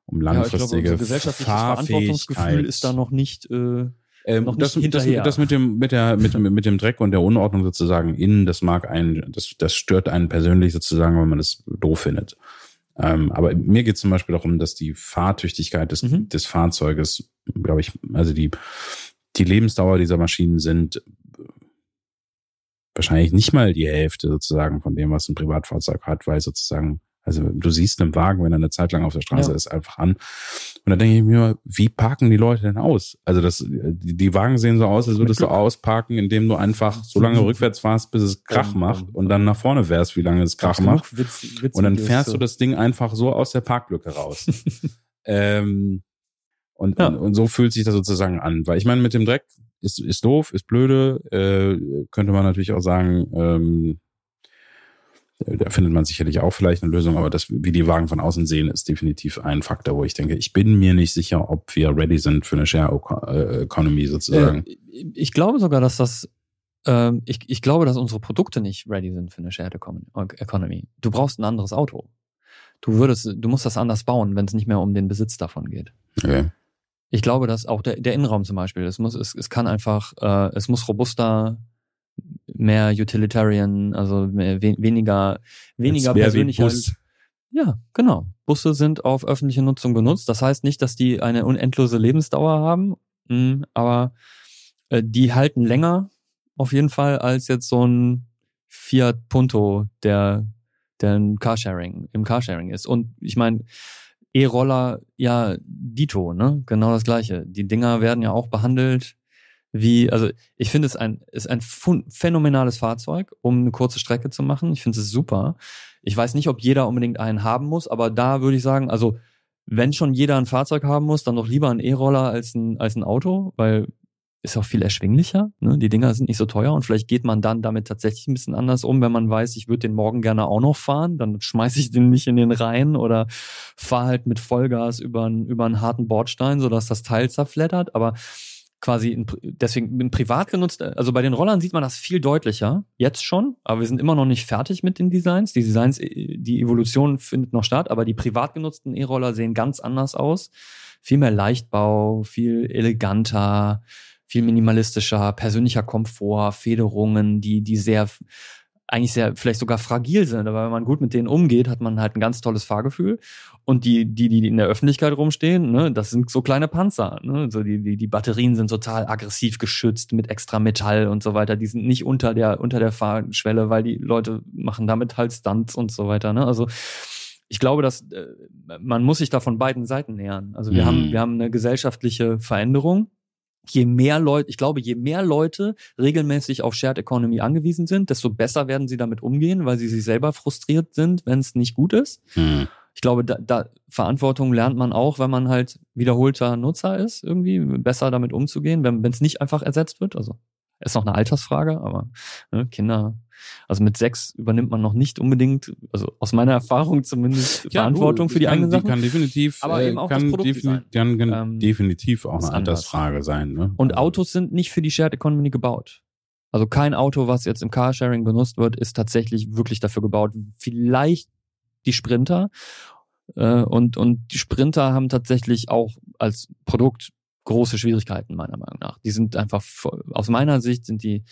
um langfristige ja, ich glaube, gesellschaftliches Verantwortungsgefühl ist da noch nicht äh, ähm, noch das, nicht das, das, mit dem mit der mit, mit dem Dreck und der Unordnung sozusagen innen, das mag einen, das das stört einen persönlich sozusagen, wenn man das doof findet. Ähm, aber mir geht zum Beispiel darum, dass die Fahrtüchtigkeit des, mhm. des Fahrzeuges, glaube ich, also die, die Lebensdauer dieser Maschinen sind wahrscheinlich nicht mal die Hälfte sozusagen von dem, was ein Privatfahrzeug hat, weil sozusagen also du siehst einen Wagen, wenn er eine Zeit lang auf der Straße ja. ist, einfach an. Und dann denke ich mir, wie parken die Leute denn aus? Also das, die, die Wagen sehen so aus, als würdest du ausparken, indem du einfach so lange rückwärts fahrst, bis es Krach macht und dann nach vorne wärst, wie lange es Krach macht. Witz, Witz, und dann fährst du das Ding einfach so aus der Parklücke raus. [laughs] ähm, und, ja. und, und so fühlt sich das sozusagen an. Weil ich meine, mit dem Dreck ist, ist doof, ist blöde, äh, könnte man natürlich auch sagen, ähm, da findet man sicherlich auch vielleicht eine Lösung, aber das, wie die Wagen von außen sehen, ist definitiv ein Faktor, wo ich denke, ich bin mir nicht sicher, ob wir ready sind für eine Share äh, Economy sozusagen. Äh, ich glaube sogar, dass das, äh, ich, ich glaube, dass unsere Produkte nicht ready sind für eine Shared Economy. Du brauchst ein anderes Auto. Du würdest, du musst das anders bauen, wenn es nicht mehr um den Besitz davon geht. Okay. Ich glaube, dass auch der, der Innenraum zum Beispiel, es muss, es, es kann einfach, äh, es muss robuster mehr Utilitarian, also mehr, weniger, weniger persönlicher. Ja, genau. Busse sind auf öffentliche Nutzung genutzt. Das heißt nicht, dass die eine unendlose Lebensdauer haben, hm, aber äh, die halten länger auf jeden Fall als jetzt so ein Fiat Punto, der, der ein Carsharing, im Carsharing ist. Und ich meine, E-Roller, ja, Dito, ne? Genau das gleiche. Die Dinger werden ja auch behandelt wie, also ich finde es ein, ist ein phänomenales Fahrzeug, um eine kurze Strecke zu machen. Ich finde es super. Ich weiß nicht, ob jeder unbedingt einen haben muss, aber da würde ich sagen, also wenn schon jeder ein Fahrzeug haben muss, dann doch lieber ein E-Roller als ein, als ein Auto, weil ist auch viel erschwinglicher. Ne? Die Dinger sind nicht so teuer und vielleicht geht man dann damit tatsächlich ein bisschen anders um, wenn man weiß, ich würde den morgen gerne auch noch fahren, dann schmeiße ich den nicht in den Rhein oder fahre halt mit Vollgas über einen, über einen harten Bordstein, sodass das Teil zerfleddert. Aber quasi in, deswegen in privat genutzt. Also bei den Rollern sieht man das viel deutlicher, jetzt schon, aber wir sind immer noch nicht fertig mit den Designs. Die Designs, äh, die Evolution findet noch statt, aber die privat genutzten E-Roller sehen ganz anders aus. Viel mehr Leichtbau, viel eleganter, viel minimalistischer, persönlicher Komfort, Federungen, die, die sehr eigentlich sehr, vielleicht sogar fragil sind, aber wenn man gut mit denen umgeht, hat man halt ein ganz tolles Fahrgefühl. Und die, die, die in der Öffentlichkeit rumstehen, ne, das sind so kleine Panzer. Ne? So die, die, die Batterien sind total aggressiv geschützt mit extra Metall und so weiter. Die sind nicht unter der, unter der Fahrschwelle, weil die Leute machen damit halt Stunts und so weiter. Ne? Also ich glaube, dass äh, man muss sich da von beiden Seiten nähern. Also wir mhm. haben, wir haben eine gesellschaftliche Veränderung je mehr Leute, ich glaube, je mehr Leute regelmäßig auf Shared Economy angewiesen sind, desto besser werden sie damit umgehen, weil sie sich selber frustriert sind, wenn es nicht gut ist. Hm. Ich glaube, da, da Verantwortung lernt man auch, wenn man halt wiederholter Nutzer ist, irgendwie besser damit umzugehen, wenn es nicht einfach ersetzt wird. Also ist noch eine Altersfrage, aber ne, Kinder, also mit sechs übernimmt man noch nicht unbedingt, also aus meiner Erfahrung zumindest, ja, Verantwortung du, für die eigenen Sachen. Die kann definitiv, aber eben auch kann das defini kann, kann ähm, definitiv auch eine Altersfrage sein. Ne? Und also Autos sind nicht für die Shared Economy gebaut. Also kein Auto, was jetzt im Carsharing benutzt wird, ist tatsächlich wirklich dafür gebaut. Vielleicht die Sprinter. Äh, und, und die Sprinter haben tatsächlich auch als Produkt große Schwierigkeiten, meiner Meinung nach. Die sind einfach, aus meiner Sicht sind die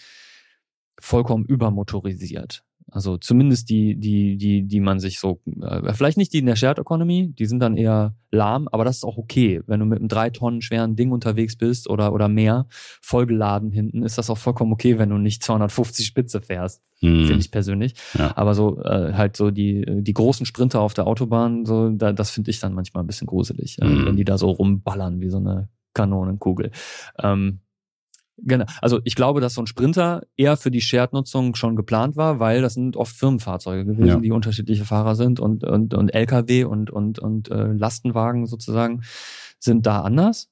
vollkommen übermotorisiert. Also zumindest die, die, die, die man sich so, äh, vielleicht nicht die in der Shared Economy, die sind dann eher lahm, aber das ist auch okay. Wenn du mit einem drei Tonnen schweren Ding unterwegs bist oder, oder mehr, vollgeladen hinten, ist das auch vollkommen okay, wenn du nicht 250 Spitze fährst, hm. finde ich persönlich. Ja. Aber so äh, halt so die, die großen Sprinter auf der Autobahn, so, da, das finde ich dann manchmal ein bisschen gruselig, äh, hm. wenn die da so rumballern wie so eine Kanonenkugel. Ähm, Genau. Also ich glaube, dass so ein Sprinter eher für die Shared-Nutzung schon geplant war, weil das sind oft Firmenfahrzeuge gewesen, Ja. die unterschiedliche Fahrer sind und, und, und LKW und, und, und äh, Lastenwagen sozusagen sind da anders.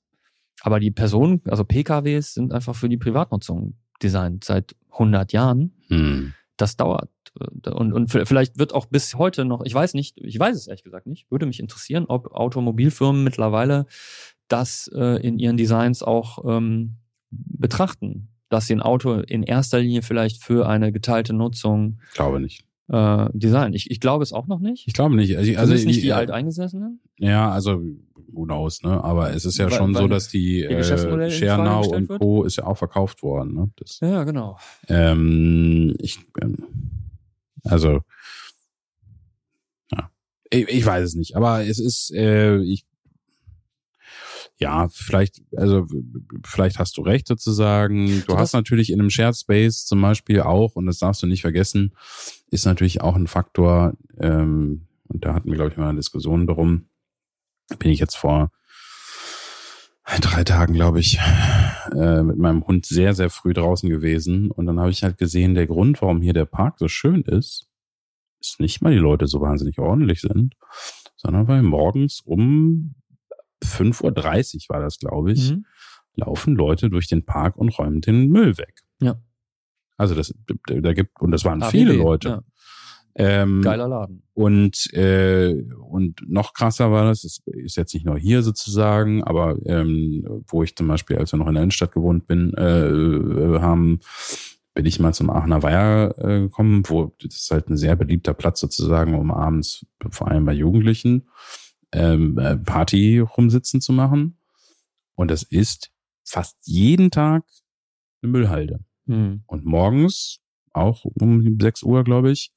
Aber die Personen, also PKWs, sind einfach für die Privatnutzung designt seit 100 Jahren. Hm. Das dauert. Äh, Und, und vielleicht wird auch bis heute noch, ich weiß nicht, ich weiß es ehrlich gesagt nicht, würde mich interessieren, ob Automobilfirmen mittlerweile das äh, in ihren Designs auch ähm, betrachten, dass sie ein Auto in erster Linie vielleicht für eine geteilte Nutzung Ich glaube nicht. äh, designen. Ich, ich glaube es auch noch nicht. Ich glaube nicht. Also, Also nicht die äh, Alteingesessenen? Ja, also who knows, ne? Aber es ist ja Weil- schon so, weil dass die Geschäftsmodell äh, Schernau und wird? Co. ist ja auch verkauft worden. Ne? Das, Ja, genau. ähm, ich, ähm, also, ja, ich, ich weiß es nicht. Aber es ist, äh, ich, ja, vielleicht, also vielleicht hast du recht sozusagen. Du hast natürlich in einem Shared Space zum Beispiel auch, und das darfst du nicht vergessen, ist natürlich auch ein Faktor, ähm, und da hatten wir, glaube ich, mal eine Diskussion darum, bin ich jetzt vor drei Tagen, glaube ich, äh, mit meinem Hund sehr, sehr früh draußen gewesen. Und dann habe ich halt gesehen, der Grund, warum hier der Park so schön ist, ist nicht, weil die Leute so wahnsinnig ordentlich sind, sondern weil morgens um 5.30 Uhr war das, glaube ich, Mhm. laufen Leute durch den Park und räumen den Müll weg. Ja. Also das, da gibt, und das waren ABB, viele Leute. Ja, Ähm, geiler Laden. und, äh, und noch krasser war das, es ist jetzt nicht nur hier sozusagen, aber ähm, wo ich zum Beispiel, als wir noch in der Innenstadt gewohnt bin, äh, äh, haben, bin ich mal zum Aachener Weiher äh, gekommen, wo das ist halt ein sehr beliebter Platz sozusagen, um abends, vor allem bei Jugendlichen, ähm, äh, Party rumsitzen zu machen. Und das ist fast jeden Tag eine Müllhalde. Mhm. Und morgens, auch um 6 Uhr, glaube ich,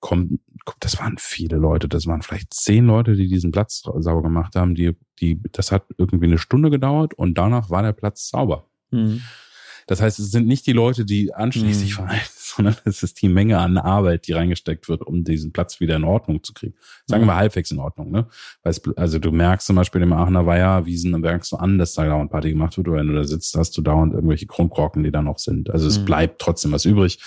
kommt, kommt, das waren viele Leute, das waren vielleicht zehn Leute, die diesen Platz sauber gemacht haben, die, die, das hat irgendwie eine Stunde gedauert und danach war der Platz sauber. Mhm. Das heißt, es sind nicht die Leute, die anständig Mhm. sich verhalten, [laughs] sondern es ist die Menge an Arbeit, die reingesteckt wird, um diesen Platz wieder in Ordnung zu kriegen. Sagen Mhm. wir halbwegs in Ordnung, ne? Weil es, also du merkst zum Beispiel im Aachener Weiherwiesen, dann merkst du an, dass da dauernd Party gemacht wird, oder wenn du da sitzt, hast du dauernd irgendwelche Krummkrocken, die da noch sind. Also es Mhm. bleibt trotzdem was übrig.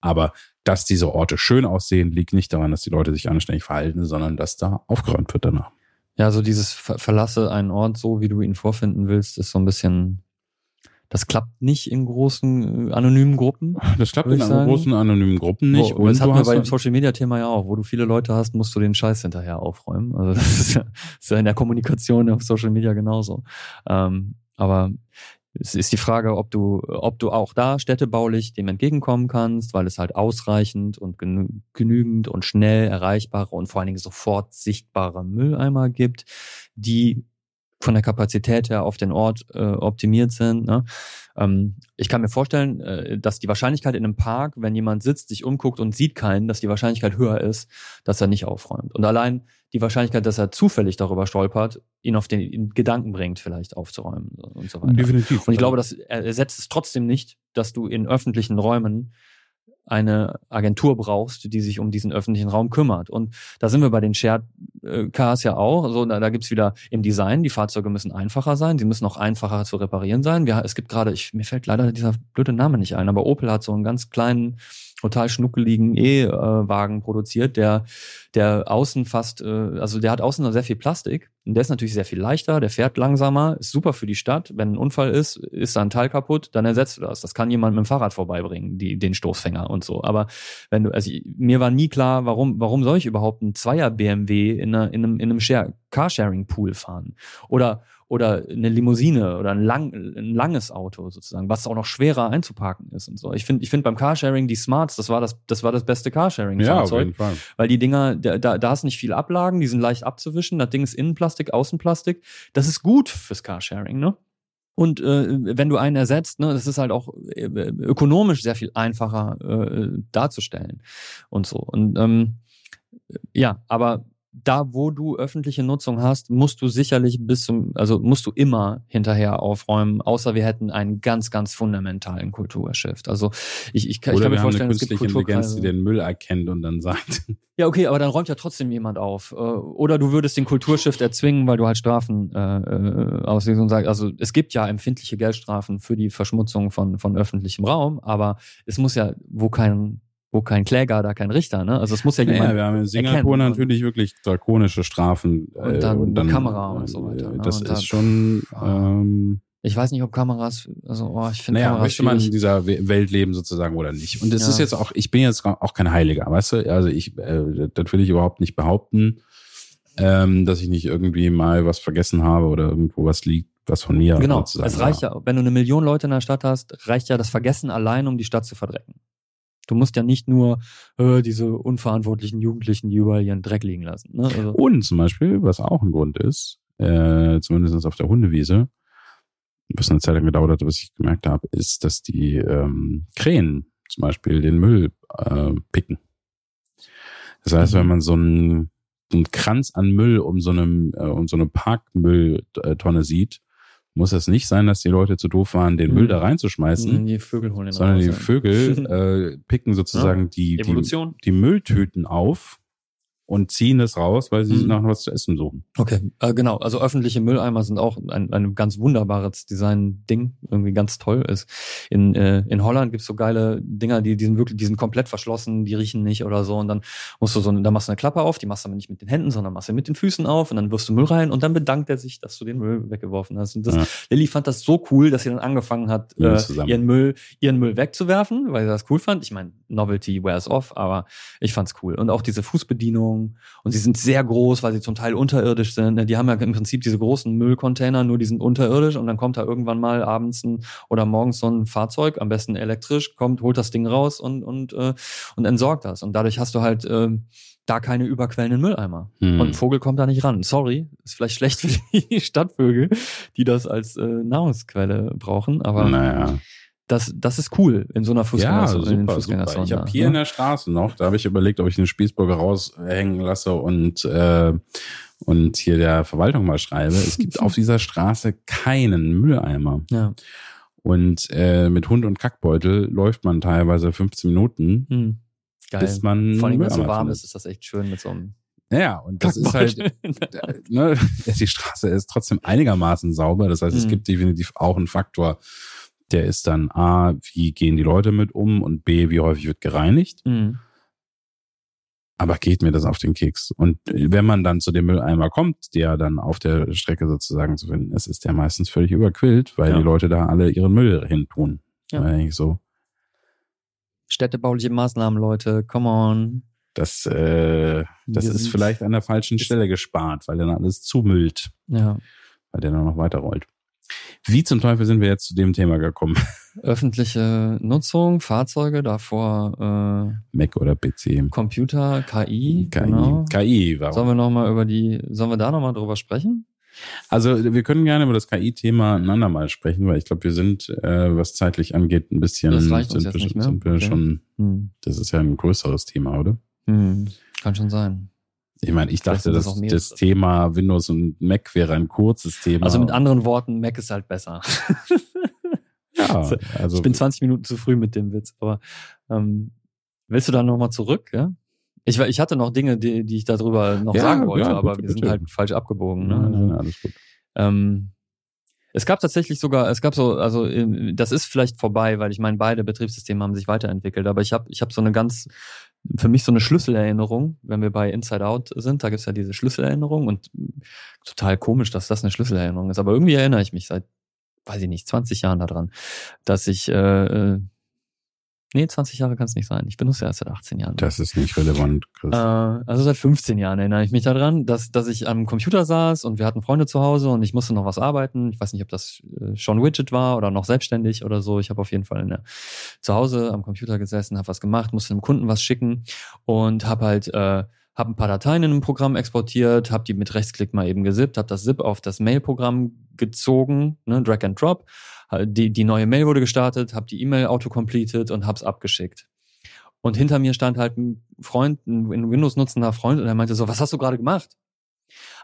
Aber dass diese Orte schön aussehen, liegt nicht daran, dass die Leute sich anständig verhalten, sondern dass da aufgeräumt wird danach. Ja, so dieses Ver Verlasse einen Ort so, wie du ihn vorfinden willst, ist so ein bisschen, das klappt nicht in großen, äh, anonymen Gruppen. Das klappt in sagen. großen anonymen Gruppen nicht. Wo, das hatten wir bei dem Social Media Thema ja auch. Wo du viele Leute hast, musst du den Scheiß hinterher aufräumen. Also [laughs] das ist ja, das ist ja in der Kommunikation auf Social Media genauso. Ähm, aber es ist die Frage, ob du, ob du auch da städtebaulich dem entgegenkommen kannst, weil es halt ausreichend und genü genügend und schnell erreichbare und vor allen Dingen sofort sichtbare Mülleimer gibt, die von der Kapazität her auf den Ort äh, optimiert sind. Ne? Ähm, ich kann mir vorstellen, äh, dass die Wahrscheinlichkeit in einem Park, wenn jemand sitzt, sich umguckt und sieht keinen, dass die Wahrscheinlichkeit höher ist, dass er nicht aufräumt. Und allein die Wahrscheinlichkeit, dass er zufällig darüber stolpert, ihn auf den Gedanken bringt, vielleicht aufzuräumen und so weiter. Definitiv. Und ich glaube, das ersetzt es trotzdem nicht, dass du in öffentlichen Räumen eine Agentur brauchst, die sich um diesen öffentlichen Raum kümmert. Und da sind wir bei den Shared äh, Cars ja auch. Also da, da gibt's wieder im Design, die Fahrzeuge müssen einfacher sein, sie müssen auch einfacher zu reparieren sein. Wir, es gibt gerade, ich, mir fällt leider dieser blöde Name nicht ein, aber Opel hat so einen ganz kleinen, total schnuckeligen E-Wagen produziert, der, der außen fast, äh, also der hat außen sehr viel Plastik. Und der ist natürlich sehr viel leichter, der fährt langsamer, ist super für die Stadt. Wenn ein Unfall ist, ist da ein Teil kaputt, dann ersetzt du das. Das kann jemand mit dem Fahrrad vorbeibringen, die, den Stoßfänger und so. Aber wenn du, also mir war nie klar, warum, warum soll ich überhaupt ein Zweier BMW in, einer, in einem, in einem Carsharing-Pool fahren? Oder, oder eine Limousine oder ein, lang, ein langes Auto sozusagen, was auch noch schwerer einzuparken ist und so. Ich finde, ich finde beim Carsharing die Smarts, das war das, das war das beste ja, Carsharing-Fahrzeug. Fall. Weil die Dinger, da, da, hast nicht viele Ablagen, die sind leicht abzuwischen. Das Ding ist Innenplastik, Außenplastik. Das ist gut fürs Carsharing, ne? Und äh, wenn du einen ersetzt, ne, das ist halt auch äh, ökonomisch sehr viel einfacher äh, darzustellen und so. Und ähm, ja, aber da, wo du öffentliche Nutzung hast, musst du sicherlich bis zum, also musst du immer hinterher aufräumen, außer wir hätten einen ganz, ganz fundamentalen Kulturshift. Also ich, ich, Oder ich kann mir vorstellen, haben es eine gibt künstliche Intelligenz, die den Müll erkennt und dann sagt, [laughs] Ja, okay, aber dann räumt ja trotzdem jemand auf. Äh, Oder du würdest den Kulturshift erzwingen, weil du halt Strafen äh, äh, auslegst und sagst, also es gibt ja empfindliche Geldstrafen für die Verschmutzung von, von öffentlichem Raum, aber es muss ja, wo kein, wo kein Kläger, da kein Richter, ne? Also es muss ja jemand. wir haben in Singapur und- natürlich wirklich drakonische Strafen. äh, Und dann Kamera und so weiter, äh, ne? Das Und ist dann- schon, ähm, Ich weiß nicht, ob Kameras, also oh, ich finde naja, Kameras möchte man in dieser We- Welt leben sozusagen oder nicht. Und es Ja. ist jetzt auch, ich bin jetzt auch kein Heiliger, weißt du? Also ich, äh, das will ich überhaupt nicht behaupten, ähm, dass ich nicht irgendwie mal was vergessen habe oder irgendwo was liegt, was von mir Genau, sozusagen es reicht ja, wenn du eine Million Leute in der Stadt hast, reicht ja das Vergessen allein, um die Stadt zu verdrecken. Du musst ja nicht nur äh, diese unverantwortlichen Jugendlichen, die überall ihren Dreck liegen lassen. Ne? Also, Und zum Beispiel, was auch ein Grund ist, äh, zumindest auf der Hundewiese, was eine Zeit lang gedauert hat, was ich gemerkt habe, ist, dass die ähm, Krähen zum Beispiel den Müll äh, picken. Das heißt, Mhm. wenn man so einen, einen Kranz an Müll um so einem äh, um so eine Parkmülltonne sieht, muss es nicht sein, dass die Leute zu doof waren, den Mhm. Müll da reinzuschmeißen, die Vögel holen sondern raus, die ja. Vögel [laughs] äh, picken sozusagen die, die Evolution. die Mülltüten auf und ziehen es raus, weil sie Mhm. nach was zu essen suchen. Okay, äh, genau. Also öffentliche Mülleimer sind auch ein, ein ganz wunderbares Design-Ding, irgendwie ganz toll ist. In, äh, in Holland gibt's so geile Dinger, die, die sind wirklich, die sind komplett verschlossen, die riechen nicht oder so. Und dann musst du so, da machst du eine Klappe auf, die machst du aber nicht mit den Händen, sondern machst du mit den Füßen auf und dann wirfst du Müll rein und dann bedankt er sich, dass du den Müll weggeworfen hast. Und das, Ja. Lilly fand das so cool, dass sie dann angefangen hat, äh, ihren Müll, ihren Müll wegzuwerfen, weil sie das cool fand. Ich meine, Novelty wears off, aber ich fand's cool. Und auch diese Fußbedienung. Und sie sind sehr groß, weil sie zum Teil unterirdisch sind. ne? Die haben ja im Prinzip diese großen Müllcontainer, nur die sind unterirdisch und dann kommt da irgendwann mal abends ein, oder morgens so ein Fahrzeug, am besten elektrisch, kommt, holt das Ding raus und, und, äh, und entsorgt das. Und dadurch hast du halt äh, da keine überquellenden Mülleimer. Hm. Und ein Vogel kommt da nicht ran. Sorry, ist vielleicht schlecht [laughs] für die Stadtvögel, die das als äh, Nahrungsquelle brauchen, aber naja. Das, das ist cool in so einer Ja, Fußgängerzone. den super, super. Ich habe hier ne? in der Straße noch, da habe ich überlegt, ob ich eine Spießbürger raushängen lasse und äh, und hier der Verwaltung mal schreibe. Es gibt [laughs] auf dieser Straße keinen Mülleimer. ja. Und äh, mit Hund und Kackbeutel läuft man teilweise 15 Minuten, Hm. Geil. bis man Vor allem, wenn es so warm findet. ist, ist das echt schön mit so einem Ja, und das ist halt, [laughs] ne, die Straße ist trotzdem einigermaßen sauber. Das heißt, es Mhm. gibt definitiv auch einen Faktor, der ist dann A, wie gehen die Leute mit um und B, wie häufig wird gereinigt. Hm. Aber geht mir das auf den Keks? Und wenn man dann zu dem Mülleimer kommt, der dann auf der Strecke sozusagen zu finden ist, ist der meistens völlig überquillt, weil Ja. die Leute da alle ihren Müll hin tun. Ja. So. Städtebauliche Maßnahmen, Leute, come on. Das, äh, das Wir ist vielleicht an der falschen Stelle gespart, weil dann alles zumüllt, Ja. weil der dann noch weiterrollt. Wie zum Teufel sind wir jetzt zu dem Thema gekommen? [laughs] Öffentliche Nutzung, Fahrzeuge, davor Mac oder PC? äh, Computer, KI. KI. Genau. KI, warum? Sollen wir noch mal über die, sollen wir da noch mal drüber sprechen? Also wir können gerne über das KI-Thema ein andermal sprechen, weil ich glaube, wir sind, äh, was zeitlich angeht, ein bisschen Das reicht uns sind, jetzt wir, nicht mehr? sind wir Okay. schon, Hm. das ist ja ein größeres Thema, oder? Hm. Kann schon sein. Ich meine, ich dachte, das das, Thema Windows und Mac wäre ein kurzes Thema. Also mit anderen Worten, Mac ist halt besser. [laughs] ja, also ich bin 20 Minuten zu früh mit dem Witz, aber ähm, willst du da noch mal zurück, ja? Ich, ich hatte noch Dinge, die, die ich darüber noch Ja, sagen wollte, ja, aber bitte, wir sind bitte. halt falsch abgebogen. Ne? nein, nein, Also, nein, alles gut. Ähm, es gab tatsächlich sogar, es gab so, also ähm, das ist vielleicht vorbei, weil ich meine, beide Betriebssysteme haben sich weiterentwickelt, aber ich habe ich hab so eine ganz, für mich so eine Schlüsselerinnerung, wenn wir bei Inside Out sind, da gibt's ja diese Schlüsselerinnerung und mm, total komisch, dass das eine Schlüsselerinnerung ist, aber irgendwie erinnere ich mich seit, weiß ich nicht, 20 Jahren daran, dass ich, äh, äh, nee, 20 Jahre kann es nicht sein, ich benutze ja erst seit 18 Jahren. Das ist nicht relevant, Chris. Äh, also seit 15 Jahren erinnere ich mich daran, dass, dass ich am Computer saß und wir hatten Freunde zu Hause und ich musste noch was arbeiten. Ich weiß nicht, ob das äh, schon Widget war oder noch selbstständig oder so. Ich habe auf jeden Fall in der, zu Hause am Computer gesessen, habe was gemacht, musste einem Kunden was schicken und habe halt äh, habe ein paar Dateien in einem Programm exportiert, habe die mit Rechtsklick mal eben gesippt, habe das Zip auf das Mail-Programm gezogen, ne, Drag and Drop. Die, die neue Mail wurde gestartet, habe die E-Mail autocompleted und habe es abgeschickt. Und hinter mir stand halt ein Freund, ein Windows nutzender Freund, und er meinte so, was hast du gerade gemacht?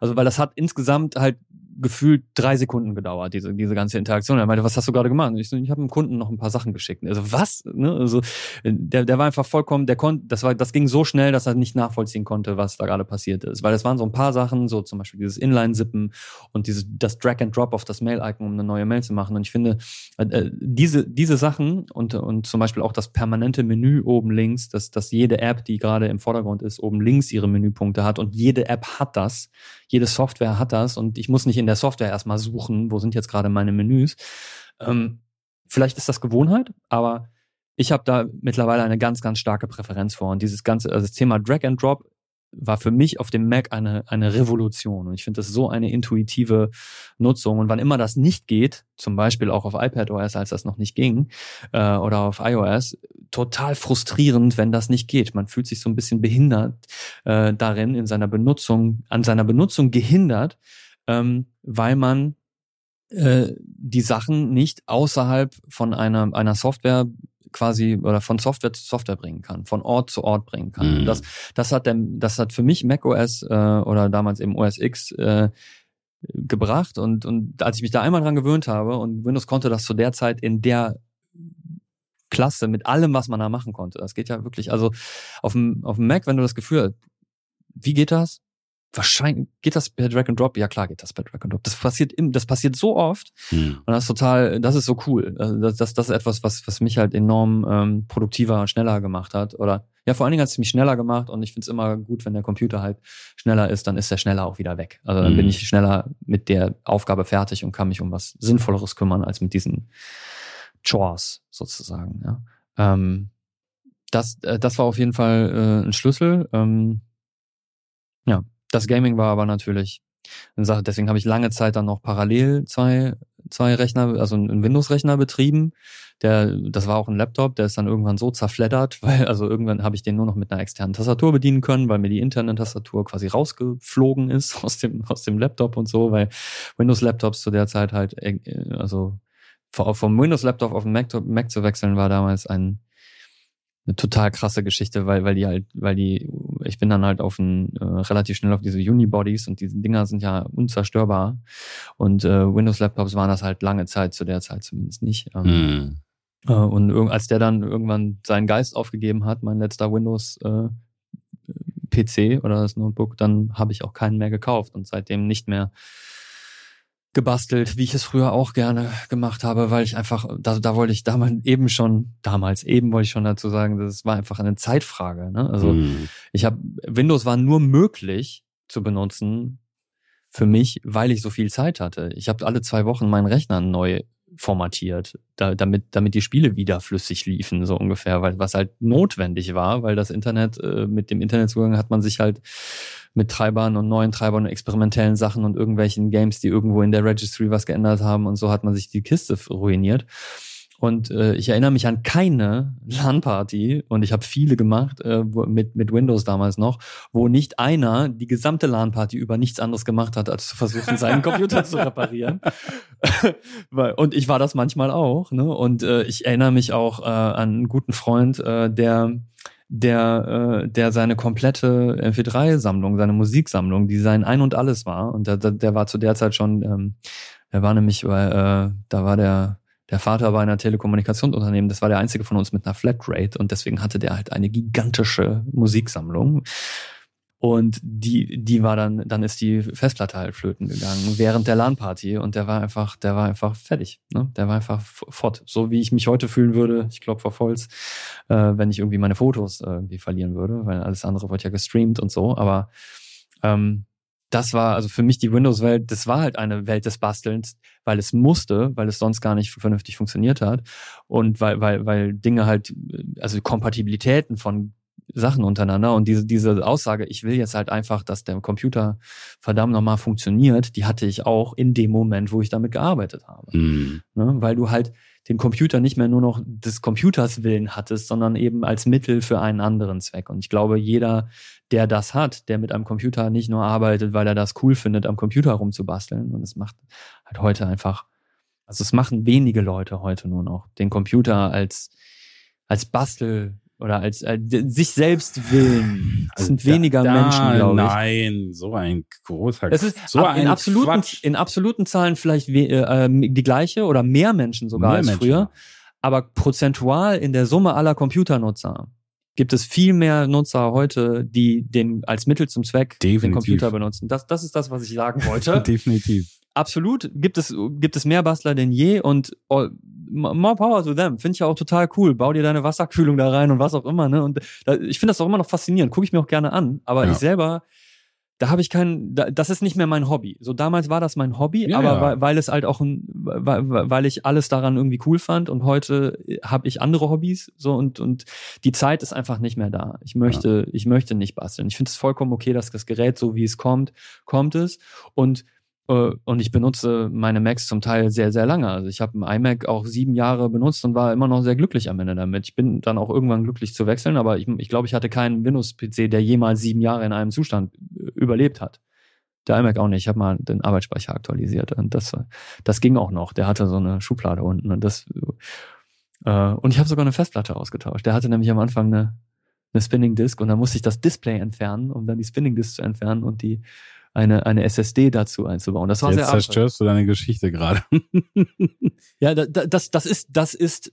Also, weil das hat insgesamt halt gefühlt drei Sekunden gedauert, diese, diese ganze Interaktion. Er meinte, was hast du gerade gemacht? Und ich so, ich habe dem Kunden noch ein paar Sachen geschickt. Also was? Ne? Also der, der war einfach vollkommen, der konnte, das war, das ging so schnell, dass er nicht nachvollziehen konnte, was da gerade passiert ist. Weil es waren so ein paar Sachen, so zum Beispiel dieses Inline-Sippen und dieses das Drag and Drop auf das Mail-Icon, um eine neue Mail zu machen. Und ich finde, äh, diese, diese Sachen und, und zum Beispiel auch das permanente Menü oben links, dass, dass jede App, die gerade im Vordergrund ist, oben links ihre Menüpunkte hat und jede App hat das, jede Software hat das und ich muss nicht in der Software erstmal suchen, wo sind jetzt gerade meine Menüs. Ähm, vielleicht ist das Gewohnheit, aber ich habe da mittlerweile eine ganz, ganz starke Präferenz vor. Und dieses ganze, also das Thema Drag and Drop war für mich auf dem Mac eine, eine Revolution. Und ich finde das so eine intuitive Nutzung. Und wann immer das nicht geht, zum Beispiel auch auf iPadOS, als das noch nicht ging, äh, oder auf iOS, total frustrierend, wenn das nicht geht. Man fühlt sich so ein bisschen behindert äh, darin, in seiner Benutzung, an seiner Benutzung gehindert, ähm, weil man äh, die Sachen nicht außerhalb von einer, einer Software quasi oder von Software zu Software bringen kann, von Ort zu Ort bringen kann. Mhm. Das, das hat dem, das hat für mich macOS äh, oder damals eben OS X äh, gebracht und, und als ich mich da einmal dran gewöhnt habe und Windows konnte das zu der Zeit in der Klasse mit allem, was man da machen konnte. Das geht ja wirklich, also auf dem, auf dem Mac, wenn du das Gefühl hast, wie geht das? Wahrscheinlich geht das per Drag and Drop. Ja klar geht das per Drag and Drop. Das passiert im, das passiert so oft hm. und das ist total, das ist so cool. Also das, das, das ist etwas, was, was mich halt enorm ähm, produktiver, schneller gemacht hat. Oder ja, vor allen Dingen hat es mich schneller gemacht und ich finde es immer gut, wenn der Computer halt schneller ist, dann ist er schneller auch wieder weg. Also dann hm. bin ich schneller mit der Aufgabe fertig und kann mich um was Sinnvolleres kümmern als mit diesen Chores sozusagen. Ja. Ähm, das, äh, das war auf jeden Fall äh, ein Schlüssel. Ähm, ja, das Gaming war aber natürlich eine Sache. Deswegen habe ich lange Zeit dann noch parallel zwei, zwei Rechner, also einen Windows-Rechner betrieben. Der, das war auch ein Laptop, der ist dann irgendwann so zerfleddert, [laughs] weil also irgendwann habe ich den nur noch mit einer externen Tastatur bedienen können, weil mir die interne Tastatur quasi rausgeflogen ist [laughs] aus dem, aus dem Laptop und so, weil Windows-Laptops zu der Zeit halt, äh, also vom Windows-Laptop auf den Mac, Mac zu wechseln war damals ein eine total krasse Geschichte, weil, weil die halt, weil die, ich bin dann halt auf ein, äh, relativ schnell auf diese Unibodies und diese Dinger sind ja unzerstörbar. Und äh, Windows-Laptops waren das halt lange Zeit, zu der Zeit zumindest nicht. Ähm, mm. äh, und als der dann irgendwann seinen Geist aufgegeben hat, mein letzter Windows äh, PC oder das Notebook, dann habe ich auch keinen mehr gekauft und seitdem nicht mehr gebastelt, wie ich es früher auch gerne gemacht habe, weil ich einfach, da, da wollte ich damals eben schon, damals eben wollte ich schon dazu sagen, das war einfach eine Zeitfrage. Ne? Also mm. ich habe, Windows war nur möglich zu benutzen für mich, weil ich so viel Zeit hatte. Ich habe alle zwei Wochen meinen Rechner neu formatiert, da, damit, damit die Spiele wieder flüssig liefen, so ungefähr, weil was halt notwendig war, weil das Internet, äh, mit dem Internetzugang hat man sich halt mit Treibern und neuen Treibern und experimentellen Sachen und irgendwelchen Games, die irgendwo in der Registry was geändert haben und so hat man sich die Kiste ruiniert. Und äh, ich erinnere mich an keine [laughs] LAN-Party, und ich habe viele gemacht, äh, mit, mit Windows damals noch, wo nicht einer die gesamte LAN-Party über nichts anderes gemacht hat, als zu versuchen, seinen Computer zu reparieren. [laughs] und ich war das manchmal auch. Ne? Und äh, ich erinnere mich auch äh, an einen guten Freund, äh, der der, äh, der seine komplette MP3-Sammlung, seine Musiksammlung, die sein Ein und Alles war. Und der, der war zu der Zeit schon, ähm, der war nämlich, äh, da war der, der Vater bei einer Telekommunikationsunternehmen, das war der einzige von uns mit einer Flatrate und deswegen hatte der halt eine gigantische Musiksammlung. Und die, die war dann, dann ist die Festplatte halt flöten gegangen während der LAN-Party und der war einfach, der war einfach fertig. Ne? Der war einfach fort. So wie ich mich heute fühlen würde, ich glaube vor Volz, äh, wenn ich irgendwie meine Fotos äh, irgendwie verlieren würde, weil alles andere wird ja gestreamt und so. Aber ähm, das war also für mich die Windows-Welt, das war halt eine Welt des Bastelns, weil es musste, weil es sonst gar nicht vernünftig funktioniert hat und weil, weil, weil Dinge halt, also Kompatibilitäten von Sachen untereinander und diese, diese Aussage, ich will jetzt halt einfach, dass der Computer verdammt nochmal funktioniert, die hatte ich auch in dem Moment, wo ich damit gearbeitet habe. Mhm. Ne? Weil du halt den Computer nicht mehr nur noch des Computers willen hattest, sondern eben als Mittel für einen anderen Zweck. Und ich glaube, jeder, der das hat, der mit einem Computer nicht nur arbeitet, weil er das cool findet, am Computer rumzubasteln, und es macht halt heute einfach, also es machen wenige Leute heute nur noch den Computer als, als Bastel, Oder als äh, sich selbst willen. Es Also sind da- weniger da, Menschen, glaube ich. Nein, so ein großer Es ist so ab- in, ein absoluten, Quatsch. in absoluten Zahlen vielleicht we äh, ähm, die gleiche oder mehr Menschen sogar Mehr als Menschen. früher. Aber prozentual in der Summe aller Computernutzer gibt es viel mehr Nutzer heute, die den als Mittel zum Zweck den Definitiv. Computer benutzen. Das, das ist das, was ich sagen wollte. [laughs] Definitiv. Absolut gibt es, gibt es mehr Bastler denn je und oh, more power to them. Finde ich ja auch total cool. Bau dir deine Wasserkühlung da rein und was auch immer. Ne? Und da, ich finde das auch immer noch faszinierend. Gucke ich mir auch gerne an. Aber Ja. ich selber, da habe ich keinen, da, das ist nicht mehr mein Hobby. So damals war das mein Hobby, Ja, aber ja. Weil, weil es halt auch, ein, weil, weil ich alles daran irgendwie cool fand und heute habe ich andere Hobbys so und und die Zeit ist einfach nicht mehr da. Ich möchte, ich möchte nicht basteln. Ich finde es vollkommen okay, dass das Gerät so wie es kommt, kommt es und äh, und ich benutze meine Macs zum Teil sehr, sehr lange. Also ich habe einen iMac auch sieben Jahre benutzt und war immer noch sehr glücklich am Ende damit. Ich bin dann auch irgendwann glücklich zu wechseln, aber ich, ich glaube, ich hatte keinen Windows-PC, der jemals sieben Jahre in einem Zustand äh, überlebt hat. Der iMac auch nicht. Ich habe mal den Arbeitsspeicher aktualisiert und das, das ging auch noch. Der hatte so eine Schublade unten und das äh, und ich habe sogar eine Festplatte ausgetauscht. Der hatte nämlich am Anfang eine, eine Spinning Disk und dann musste ich das Display entfernen, um dann die Spinning Disk zu entfernen und die eine, eine SSD dazu einzubauen. Das war Jetzt sehr zerstörst du deine Geschichte gerade. [laughs] Ja, da, da, das, das ist, das ist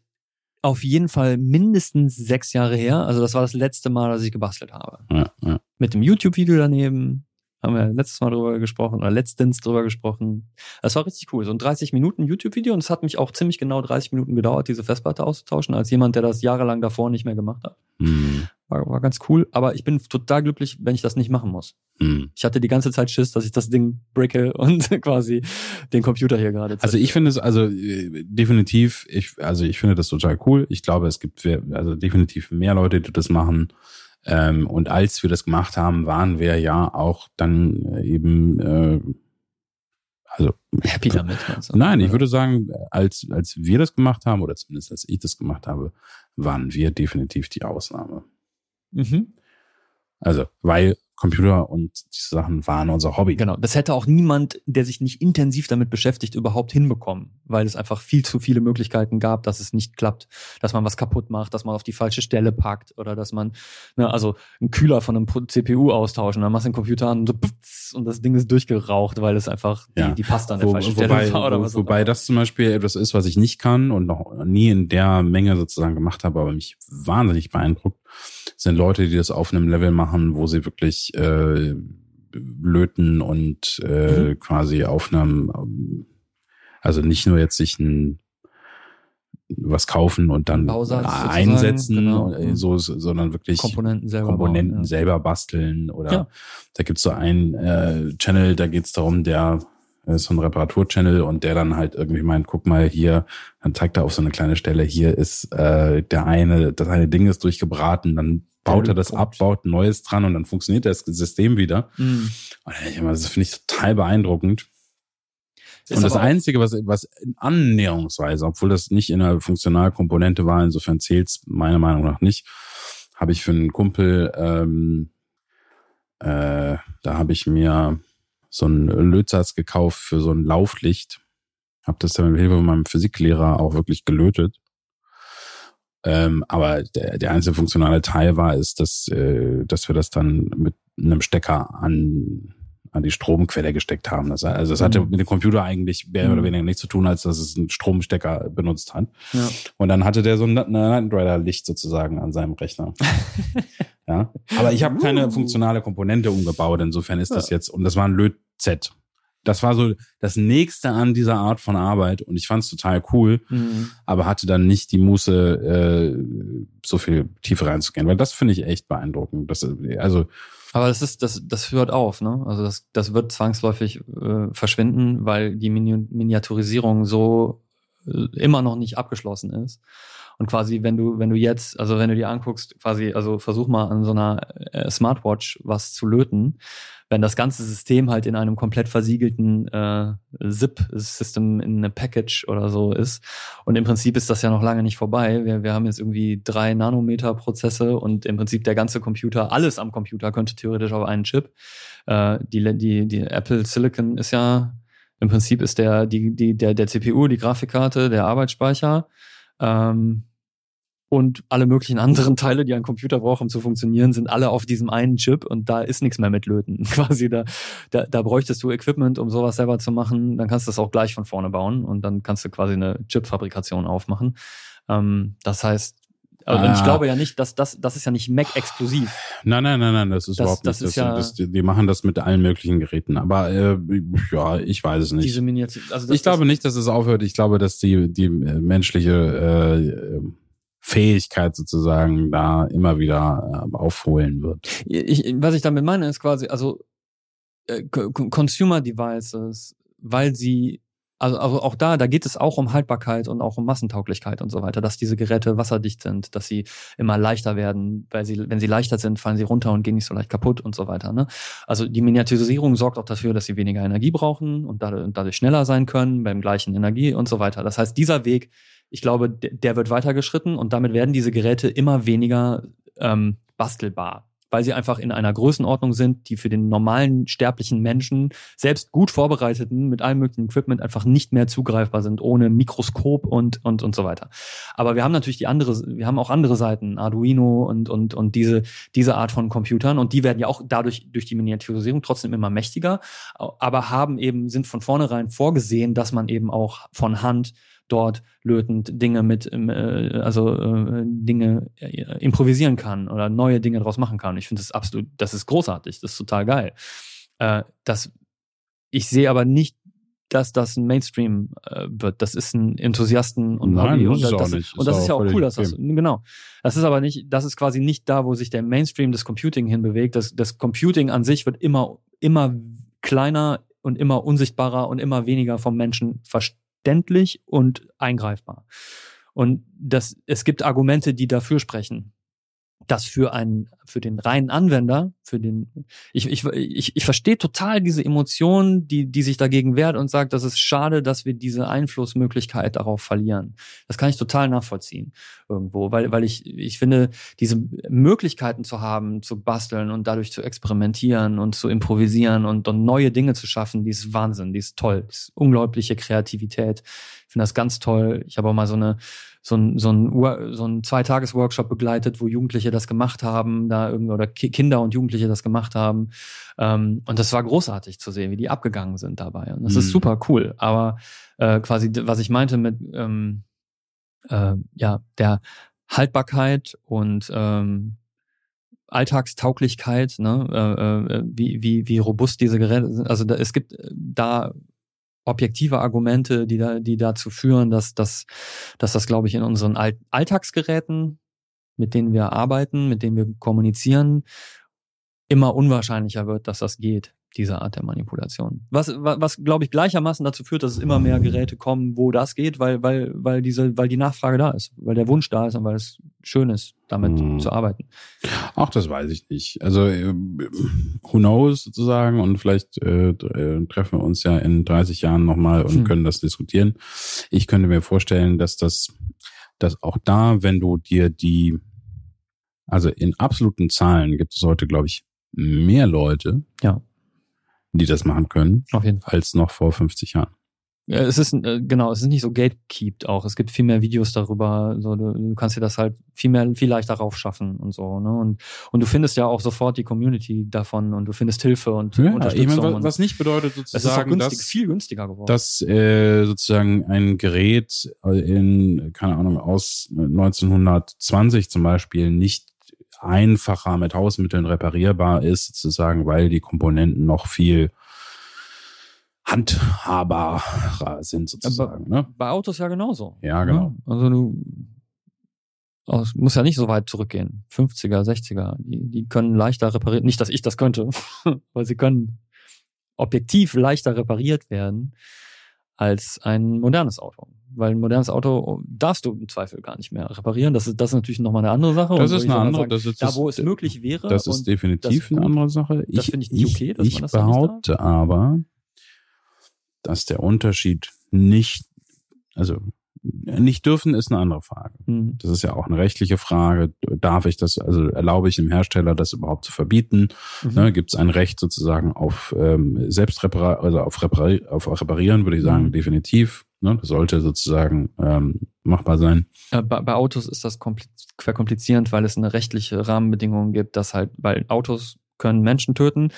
auf jeden Fall mindestens sechs Jahre her. Also das war das letzte Mal, dass ich gebastelt habe. ja, ja. Mit dem YouTube-Video daneben haben wir letztes Mal drüber gesprochen oder letztens drüber gesprochen. Das war richtig cool. So ein 30 Minuten YouTube-Video und es hat mich auch ziemlich genau 30 Minuten gedauert, diese Festplatte auszutauschen, als jemand, der das jahrelang davor nicht mehr gemacht hat. Hm, War, war ganz cool, aber ich bin total glücklich, wenn ich das nicht machen muss. hm. Ich hatte die ganze Zeit Schiss, dass ich das Ding bricke [laughs] und quasi den Computer hier gerade Also ich finde es also äh, definitiv, ich also ich finde das total cool. Ich glaube, es gibt also definitiv mehr Leute, die das machen. Ähm, und als wir das gemacht haben, waren wir ja auch dann äh, eben äh, also happy damit. meinst du? Nein, ich würde sagen, als als wir das gemacht haben oder zumindest als ich das gemacht habe, waren wir definitiv die Ausnahme. Mhm. Also weil Computer und diese Sachen waren unser Hobby. Genau, das hätte auch niemand, der sich nicht intensiv damit beschäftigt, überhaupt hinbekommen, weil es einfach viel zu viele Möglichkeiten gab, dass es nicht klappt, dass man was kaputt macht, dass man auf die falsche Stelle packt oder dass man, ne, also einen Kühler von einem CPU austauschen, dann machst du den Computer an und, so, putz, und das Ding ist durchgeraucht, weil es einfach die, Ja. die Pasta an der Wo, falschen Stelle wobei, war oder wo, was wobei das zum Beispiel etwas ist, was ich nicht kann und noch nie in der Menge sozusagen gemacht habe, aber mich wahnsinnig beeindruckt, sind Leute, die das auf einem Level machen, wo sie wirklich äh, löten und äh, Mhm. quasi auf einem, also nicht nur jetzt sich ein was kaufen und dann Bausatz sozusagen, einsetzen, genau. äh, so, sondern wirklich Komponenten selber Komponenten bauen, ja. selber basteln oder Ja. da gibt's so einen äh, Channel, da geht's darum, der so ein Reparatur-Channel und der dann halt irgendwie meint, guck mal hier, dann zeigt er auf so eine kleine Stelle, hier ist äh, der eine, das eine Ding ist durchgebraten, dann baut er das ab, baut ein neues dran und dann funktioniert das System wieder. Mhm. Und dann denk ich immer, das finde ich total beeindruckend. Ist und das Einzige, was, was in annäherungsweise, obwohl das nicht in einer Funktionalkomponente war, insofern zählt's meiner Meinung nach nicht, habe ich für einen Kumpel, ähm, äh, da habe ich mir so einen Lötsatz gekauft für so ein Lauflicht. Habe das dann mit Hilfe von meinem Physiklehrer auch wirklich gelötet. Ähm, aber der, der einzige funktionale Teil war, ist, dass, äh, dass wir das dann mit einem Stecker an, an die Stromquelle gesteckt haben. Das, also es hatte Mhm. mit dem Computer eigentlich mehr oder Mhm. weniger nichts zu tun, als dass es einen Stromstecker benutzt hat. Ja. Und dann hatte der so ein Knight Rider Licht sozusagen an seinem Rechner. [laughs] ja. Aber ich habe keine Uh. funktionale Komponente umgebaut, insofern ist das Ja. jetzt, und das war ein Löt-Z. Das war so das nächste an dieser Art von Arbeit und ich fand es total cool, Mhm. aber hatte dann nicht die Muße, äh, so viel tiefer reinzugehen, weil das finde ich echt beeindruckend. Das, äh, also, Aber das ist, das, das hört auf, ne? Also das, das wird zwangsläufig äh, verschwinden, weil die Mini Miniaturisierung so äh, immer noch nicht abgeschlossen ist. Und quasi, wenn du, wenn du jetzt, also wenn du dir anguckst, quasi, also versuch mal an so einer äh, Smartwatch was zu löten, wenn das ganze System halt in einem komplett versiegelten äh, ZIP-System in eine Package oder so ist. Und im Prinzip ist das ja noch lange nicht vorbei. Wir, wir haben jetzt irgendwie drei Nanometer-Prozesse und im Prinzip der ganze Computer, alles am Computer könnte theoretisch auf einen Chip. Äh, die, die, die Apple Silicon ist ja im Prinzip ist der, die, die, der, der CPU, die Grafikkarte, der Arbeitsspeicher. Ähm, und alle möglichen [laughs] anderen Teile, die ein Computer braucht, um zu funktionieren, sind alle auf diesem einen Chip und da ist nichts mehr mit Löten. [laughs] Quasi da, da, da bräuchtest du Equipment, um sowas selber zu machen. Dann kannst du das auch gleich von vorne bauen und dann kannst du quasi eine Chip-Fabrikation aufmachen. Ähm, das heißt, ich Ah. glaube ja nicht, dass das, das ist ja nicht Mac-exklusiv. Nein, nein, nein, nein, das ist Das- überhaupt das nicht. ist ja- das, die machen das mit allen möglichen Geräten. Aber äh, ja, ich weiß es nicht. Diese Miniatur. Also das, ich glaube nicht, dass es aufhört. Ich glaube, dass die, die äh, menschliche äh, Fähigkeit sozusagen da immer wieder äh, aufholen wird. Ich, was ich damit meine, ist quasi, also äh, Co- Co- Consumer Devices, weil sie, also, also auch da, da geht es auch um Haltbarkeit und auch um Massentauglichkeit und so weiter, dass diese Geräte wasserdicht sind, dass sie immer leichter werden, weil sie, wenn sie leichter sind, fallen sie runter und gehen nicht so leicht kaputt und so weiter. Ne? Also die Miniaturisierung sorgt auch dafür, dass sie weniger Energie brauchen und dadurch, schneller sein können beim gleichen Energie und so weiter. Das heißt, dieser Weg, ich glaube, der, der wird weitergeschritten und damit werden diese Geräte immer weniger ähm, bastelbar, weil sie einfach in einer Größenordnung sind, die für den normalen sterblichen Menschen, selbst gut vorbereiteten, mit allem möglichen Equipment einfach nicht mehr zugreifbar sind, ohne Mikroskop und, und, und so weiter. Aber wir haben natürlich die andere, wir haben auch andere Seiten, Arduino und, und, und diese, diese Art von Computern und die werden ja auch dadurch, durch die Miniaturisierung trotzdem immer mächtiger, aber haben eben, sind von vornherein vorgesehen, dass man eben auch von Hand dort lötend Dinge mit, ähm, äh, also äh, Dinge äh, improvisieren kann oder neue Dinge draus machen kann. Ich finde das absolut, das ist großartig, das ist total geil. Äh, das, ich sehe aber nicht, dass das ein Mainstream äh, wird. Das ist ein Enthusiasten und Nein, Hobby. und auch das, nicht. Und Ist das auch ist ja auch cool, dass das, genau. Das ist aber nicht, das ist quasi nicht da, wo sich der Mainstream des Computing hinbewegt. Das, das Computing an sich wird immer, immer kleiner und immer unsichtbarer und immer weniger vom Menschen verständlich und eingreifbar. Und das, es gibt Argumente, die dafür sprechen, dass für einen, für den reinen Anwender, für den, ich, ich, ich, ich verstehe total diese Emotion, die, die sich dagegen wehrt und sagt, das ist schade, dass wir diese Einflussmöglichkeit darauf verlieren. Das kann ich total nachvollziehen irgendwo, weil, weil ich, ich finde, diese Möglichkeiten zu haben, zu basteln und dadurch zu experimentieren und zu improvisieren und, und neue Dinge zu schaffen, die ist Wahnsinn, die ist toll, die ist unglaubliche Kreativität. Ich finde das ganz toll. Ich habe auch mal so eine, so ein, so ein, so ein Zweitages-Workshop begleitet, wo Jugendliche das gemacht haben, da irgendwie, oder Ki Kinder und Jugendliche das gemacht haben. Ähm, und das war großartig zu sehen, wie die abgegangen sind dabei. Und das ist Mhm. super cool. Aber äh, quasi, was ich meinte mit ähm, äh, ja, der Haltbarkeit und ähm, Alltagstauglichkeit, ne, äh, äh, wie, wie, wie robust diese Geräte sind. Also da, es gibt äh, da objektive Argumente, die da, die dazu führen, dass, dass, dass das, glaube ich, in unseren All Alltagsgeräten, mit denen wir arbeiten, mit denen wir kommunizieren, immer unwahrscheinlicher wird, dass das geht, diese Art der Manipulation. Was, was, was glaube ich, gleichermaßen dazu führt, dass es immer mehr Geräte kommen, wo das geht, weil, weil, weil diese, weil die Nachfrage da ist, weil der Wunsch da ist und weil es schön ist, damit Hm. zu arbeiten. Ach, das weiß ich nicht. Also, äh, who knows sozusagen und vielleicht äh, äh, treffen wir uns ja in 30 Jahren nochmal und Hm. können das diskutieren. Ich könnte mir vorstellen, dass das, dass auch da, wenn du dir die, also in absoluten Zahlen gibt es heute, glaube ich, mehr Leute, Ja. Die das machen können, Auf jeden Fall. als noch vor 50 Jahren. Ja, es ist, äh, genau, es ist nicht so gatekept auch. Es gibt viel mehr Videos darüber. So, du, du kannst dir das halt viel mehr, viel leichter raufschaffen und so, ne? Und, und du findest ja auch sofort die Community davon und du findest Hilfe und Ja, Unterstützung. ich meine, was nicht bedeutet es ist auch sozusagen, günstig, dass, viel günstiger geworden. dass äh, sozusagen ein Gerät in, keine Ahnung, aus 1920 zum Beispiel nicht einfacher mit Hausmitteln reparierbar ist, sozusagen, weil die Komponenten noch viel handhabbarer sind, sozusagen. ne? Bei Autos ja genauso. Ja, genau. Ne? Also du oh, es muss ja nicht so weit zurückgehen. 50er, 60er, die, die können leichter repariert. Nicht, dass ich das könnte, [laughs] weil sie können objektiv leichter repariert werden als ein modernes Auto. Weil ein modernes Auto darfst du im Zweifel gar nicht mehr reparieren. Das ist, das ist natürlich nochmal eine andere Sache. Das Und ist ich eine andere, sage, das ist, da, wo es möglich wäre. Das ist definitiv das eine andere Sache. Das finde ich nicht okay, dass ich man das behaupte aber, dass der Unterschied nicht, also nicht dürfen ist eine andere Frage. Hm. Das ist ja auch eine rechtliche Frage. Darf ich das, also erlaube ich dem Hersteller, das überhaupt zu verbieten? Mhm. Ne, Gibt es ein Recht sozusagen auf ähm, Selbstrepar also auf, Repari auf Reparieren, würde ich sagen, Mhm. definitiv. Ne? Das sollte sozusagen ähm, machbar sein. Äh, bei, bei, Autos ist das verkomplizierend, weil es eine rechtliche Rahmenbedingung gibt, dass halt, weil Autos können Menschen töten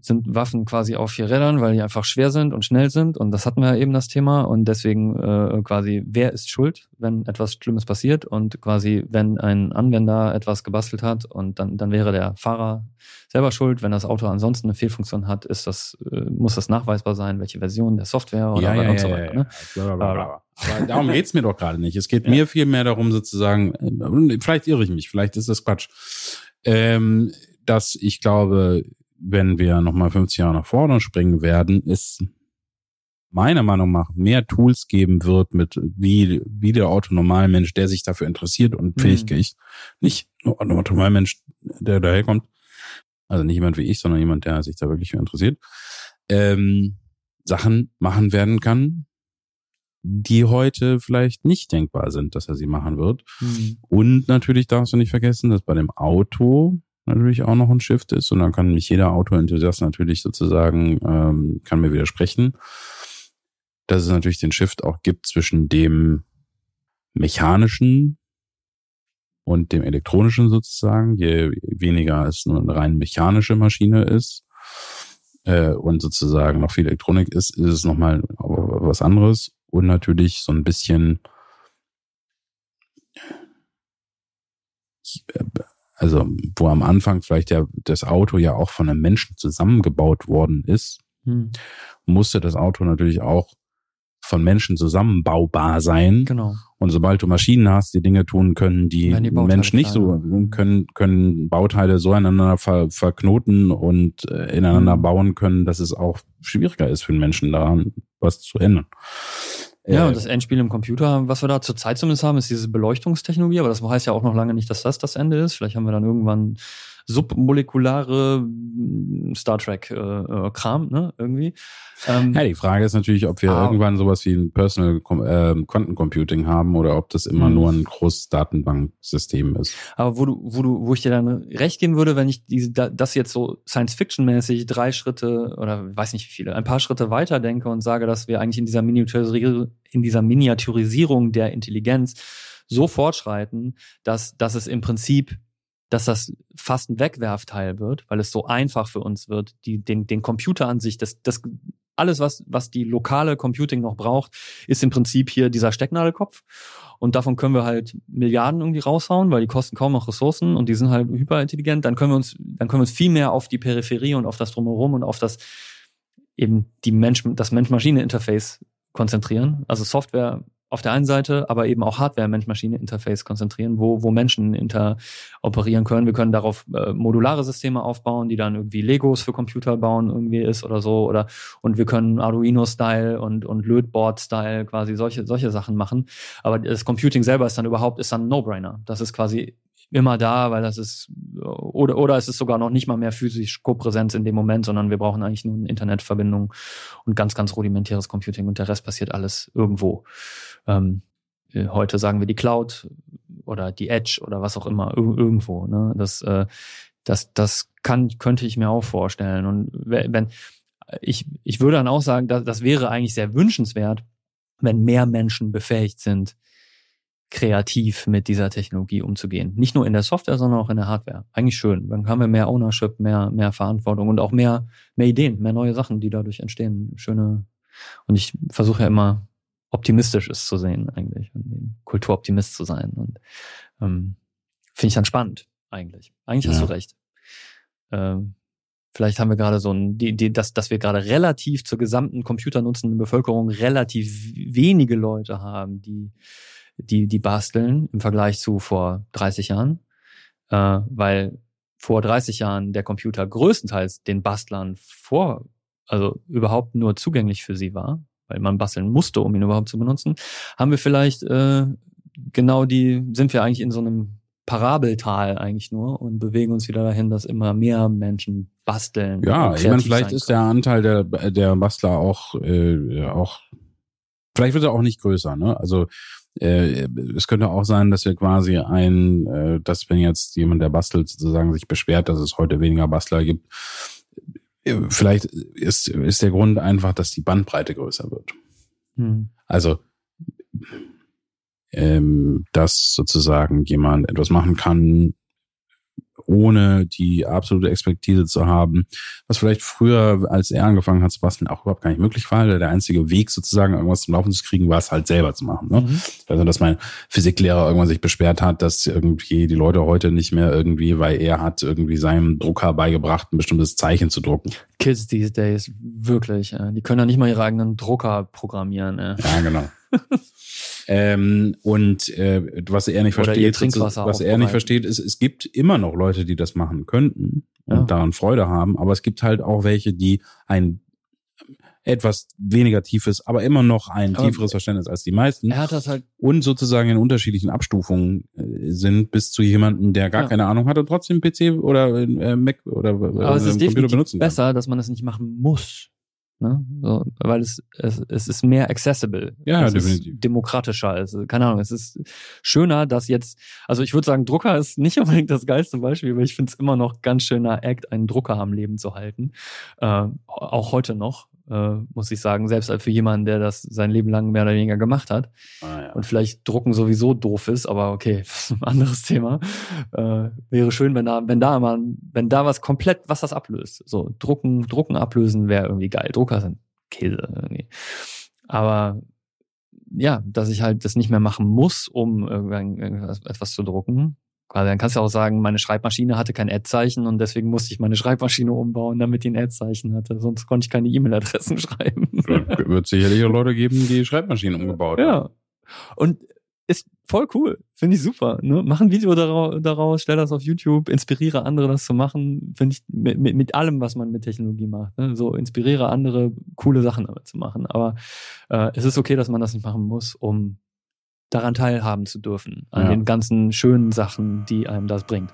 sind Waffen quasi auf vier Rädern, weil die einfach schwer sind und schnell sind. Und das hatten wir eben das Thema. Und deswegen äh, quasi, wer ist schuld, wenn etwas Schlimmes passiert? Und quasi, wenn ein Anwender etwas gebastelt hat und dann, dann wäre der Fahrer selber schuld. Wenn das Auto ansonsten eine Fehlfunktion hat, ist das, äh, muss das nachweisbar sein, welche Version der Software oder ja, ja, und ja, so weiter. Ne? Aber darum [laughs] geht's mir doch gerade nicht. Es geht mir viel mehr darum, sozusagen, äh, vielleicht irre ich mich, vielleicht ist das Quatsch. Ähm, dass ich glaube, wenn wir nochmal 50 Jahre nach vorne springen werden, ist meiner Meinung nach mehr Tools geben wird, mit wie, wie der Autonormalmensch, der sich dafür interessiert und mhm. fähig ist, nicht nur ein Autonormalmensch, der daherkommt, also nicht jemand wie ich, sondern jemand, der sich da wirklich für interessiert, ähm, Sachen machen werden kann, die heute vielleicht nicht denkbar sind, dass er sie machen wird. Mhm. Und natürlich darfst du nicht vergessen, dass bei dem Auto natürlich auch noch ein Shift ist und dann kann mich jeder Autoenthusiast natürlich sozusagen, ähm, kann mir widersprechen, dass es natürlich den Shift auch gibt zwischen dem mechanischen und dem elektronischen sozusagen. Je weniger es nur eine rein mechanische Maschine ist äh, und sozusagen noch viel Elektronik ist, ist es nochmal was anderes und natürlich so ein bisschen äh, also wo am Anfang vielleicht ja das Auto ja auch von einem Menschen zusammengebaut worden ist, hm. musste das Auto natürlich auch von Menschen zusammenbaubar sein. Genau. Und sobald du Maschinen hast, die Dinge tun können, die, die Mensch nicht so können, können Bauteile so einander ver, verknoten und äh, ineinander mhm. bauen können, dass es auch schwieriger ist für den Menschen daran was zu ändern. Ja, und äh, das Endspiel im Computer, was wir da zurzeit zumindest haben, ist diese Beleuchtungstechnologie, aber das heißt ja auch noch lange nicht, dass das das Ende ist. Vielleicht haben wir dann irgendwann submolekulare mm, Star Trek äh, äh, Kram, ne, irgendwie. Ähm, ja, die Frage ist natürlich, ob wir ah, irgendwann sowas wie ein Personal äh, Quantencomputing haben oder ob das immer mhm. nur ein großes Datenbanksystem ist. Aber wo du, wo du, wo ich dir dann recht geben würde, wenn ich diese, das jetzt so Science-Fiction-mäßig drei Schritte oder weiß nicht wie viele, ein paar Schritte weiter denke und sage, dass wir eigentlich in dieser Miniaturisierung, in dieser Miniaturisierung der Intelligenz so fortschreiten, dass, dass es im Prinzip dass das fast ein Wegwerfteil wird, weil es so einfach für uns wird, die, den, den Computer an sich, das, das, alles, was, was die lokale Computing noch braucht, ist im Prinzip hier dieser Stecknadelkopf. Und davon können wir halt Milliarden irgendwie raushauen, weil die kosten kaum noch Ressourcen und die sind halt hyperintelligent. Dann können wir uns, dann können wir uns viel mehr auf die Peripherie und auf das Drumherum und auf das eben die Mensch, das Mensch-Maschine-Interface konzentrieren. Also Software auf der einen Seite, aber eben auch Hardware-Mensch-Maschine-Interface konzentrieren, wo, wo Menschen interoperieren können. Wir können darauf äh, modulare Systeme aufbauen, die dann irgendwie Legos für Computer bauen irgendwie ist oder so. Oder und wir können Arduino-Style und, und Lötboard-Style quasi solche, solche Sachen machen. Aber das Computing selber ist dann überhaupt, ist dann ein No-Brainer. Das ist quasi immer da, weil das ist, oder, oder es ist sogar noch nicht mal mehr physisch Co-Präsenz in dem Moment, sondern wir brauchen eigentlich nur eine Internetverbindung und ganz, ganz rudimentäres Computing und der Rest passiert alles irgendwo. Ähm, heute sagen wir die Cloud oder die Edge oder was auch immer, irgendwo. Ne? Das, äh, das, das kann, könnte ich mir auch vorstellen. Und wenn, ich, ich würde dann auch sagen, dass, das wäre eigentlich sehr wünschenswert, wenn mehr Menschen befähigt sind, kreativ mit dieser Technologie umzugehen. Nicht nur in der Software, sondern auch in der Hardware. Eigentlich schön. Dann haben wir mehr Ownership, mehr, mehr Verantwortung und auch mehr, mehr Ideen, mehr neue Sachen, die dadurch entstehen. Schöne. Und ich versuche ja immer optimistisch es zu sehen eigentlich und Kulturoptimist zu sein. Und ähm, finde ich dann spannend eigentlich. Eigentlich ja. hast du recht. Ähm, vielleicht haben wir gerade so ein, die, die, dass, dass wir gerade relativ zur gesamten computernutzenden Bevölkerung relativ wenige Leute haben, die die, die basteln im Vergleich zu vor 30 Jahren, äh, weil vor 30 Jahren der Computer größtenteils den Bastlern vor, also überhaupt nur zugänglich für sie war, weil man basteln musste, um ihn überhaupt zu benutzen, haben wir vielleicht äh, genau die, sind wir eigentlich in so einem Parabeltal eigentlich nur und bewegen uns wieder dahin, dass immer mehr Menschen basteln. Ja, ich meine, vielleicht ist der Anteil der, der Bastler auch, äh, auch, vielleicht wird er auch nicht größer, ne? Also äh, es könnte auch sein, dass wir quasi ein, äh, dass wenn jetzt jemand, der bastelt, sozusagen sich beschwert, dass es heute weniger Bastler gibt, vielleicht ist, ist der Grund einfach, dass die Bandbreite größer wird. Hm. Also ähm, dass sozusagen jemand etwas machen kann, ohne die absolute Expertise zu haben, was vielleicht früher, als er angefangen hat zu basteln, auch überhaupt gar nicht möglich war. Der einzige Weg sozusagen, irgendwas zum Laufen zu kriegen, war es halt selber zu machen. Ne? Mhm. Also, dass mein Physiklehrer irgendwann sich beschwert hat, dass irgendwie die Leute heute nicht mehr irgendwie, weil er hat irgendwie seinem Drucker beigebracht, ein bestimmtes Zeichen zu drucken. Kids these days, wirklich. Die können ja nicht mal ihre eigenen Drucker programmieren. Ja, genau. [laughs] Ähm, und äh, was er nicht versteht, was er nicht versteht, ist, es gibt immer noch Leute, die das machen könnten und ja. daran Freude haben, aber es gibt halt auch welche, die ein etwas weniger tiefes, aber immer noch ein aber tieferes Verständnis als die meisten. Er hat das halt und sozusagen in unterschiedlichen Abstufungen äh, sind bis zu jemandem, der gar ja. keine Ahnung hat und trotzdem PC oder äh, Mac oder äh, aber es ist Computer benutzen kann. besser, dass man das nicht machen muss. Ne? So, weil es, es, es ist mehr accessible. Ja, es definitiv. Ist demokratischer. Es, keine Ahnung, es ist schöner, dass jetzt, also ich würde sagen, Drucker ist nicht [laughs] unbedingt das geilste Beispiel, aber ich finde es immer noch ganz schöner Act, einen Drucker am Leben zu halten. Äh, auch heute noch äh, muss ich sagen, selbst für jemanden, der das sein Leben lang mehr oder weniger gemacht hat. Ah, ja. Und vielleicht Drucken sowieso doof ist, aber okay, [laughs] anderes Thema. Äh, wäre schön, wenn da, wenn da mal, wenn da was komplett, was das ablöst. So, Drucken, Drucken ablösen wäre irgendwie geil. Drucker sind Käse irgendwie. Aber ja, dass ich halt das nicht mehr machen muss, um irgendwas etwas zu drucken, Quasi, dann kannst du auch sagen, meine Schreibmaschine hatte kein Ad-Zeichen und deswegen musste ich meine Schreibmaschine umbauen, damit die ein Ad-Zeichen hatte. Sonst konnte ich keine E-Mail-Adressen [laughs] schreiben. Wird sicherlich auch Leute geben, die Schreibmaschinen umgebaut haben. Ja. Und ist voll cool. Finde ich super. Ne? Mach ein Video daraus, stell das auf YouTube, inspiriere andere, das zu machen. Finde ich mit, mit, mit, allem, was man mit Technologie macht. Ne? So inspiriere andere, coole Sachen damit zu machen. Aber äh, es ist okay, dass man das nicht machen muss, um daran teilhaben zu dürfen, an ja. den ganzen schönen Sachen, die einem das bringt.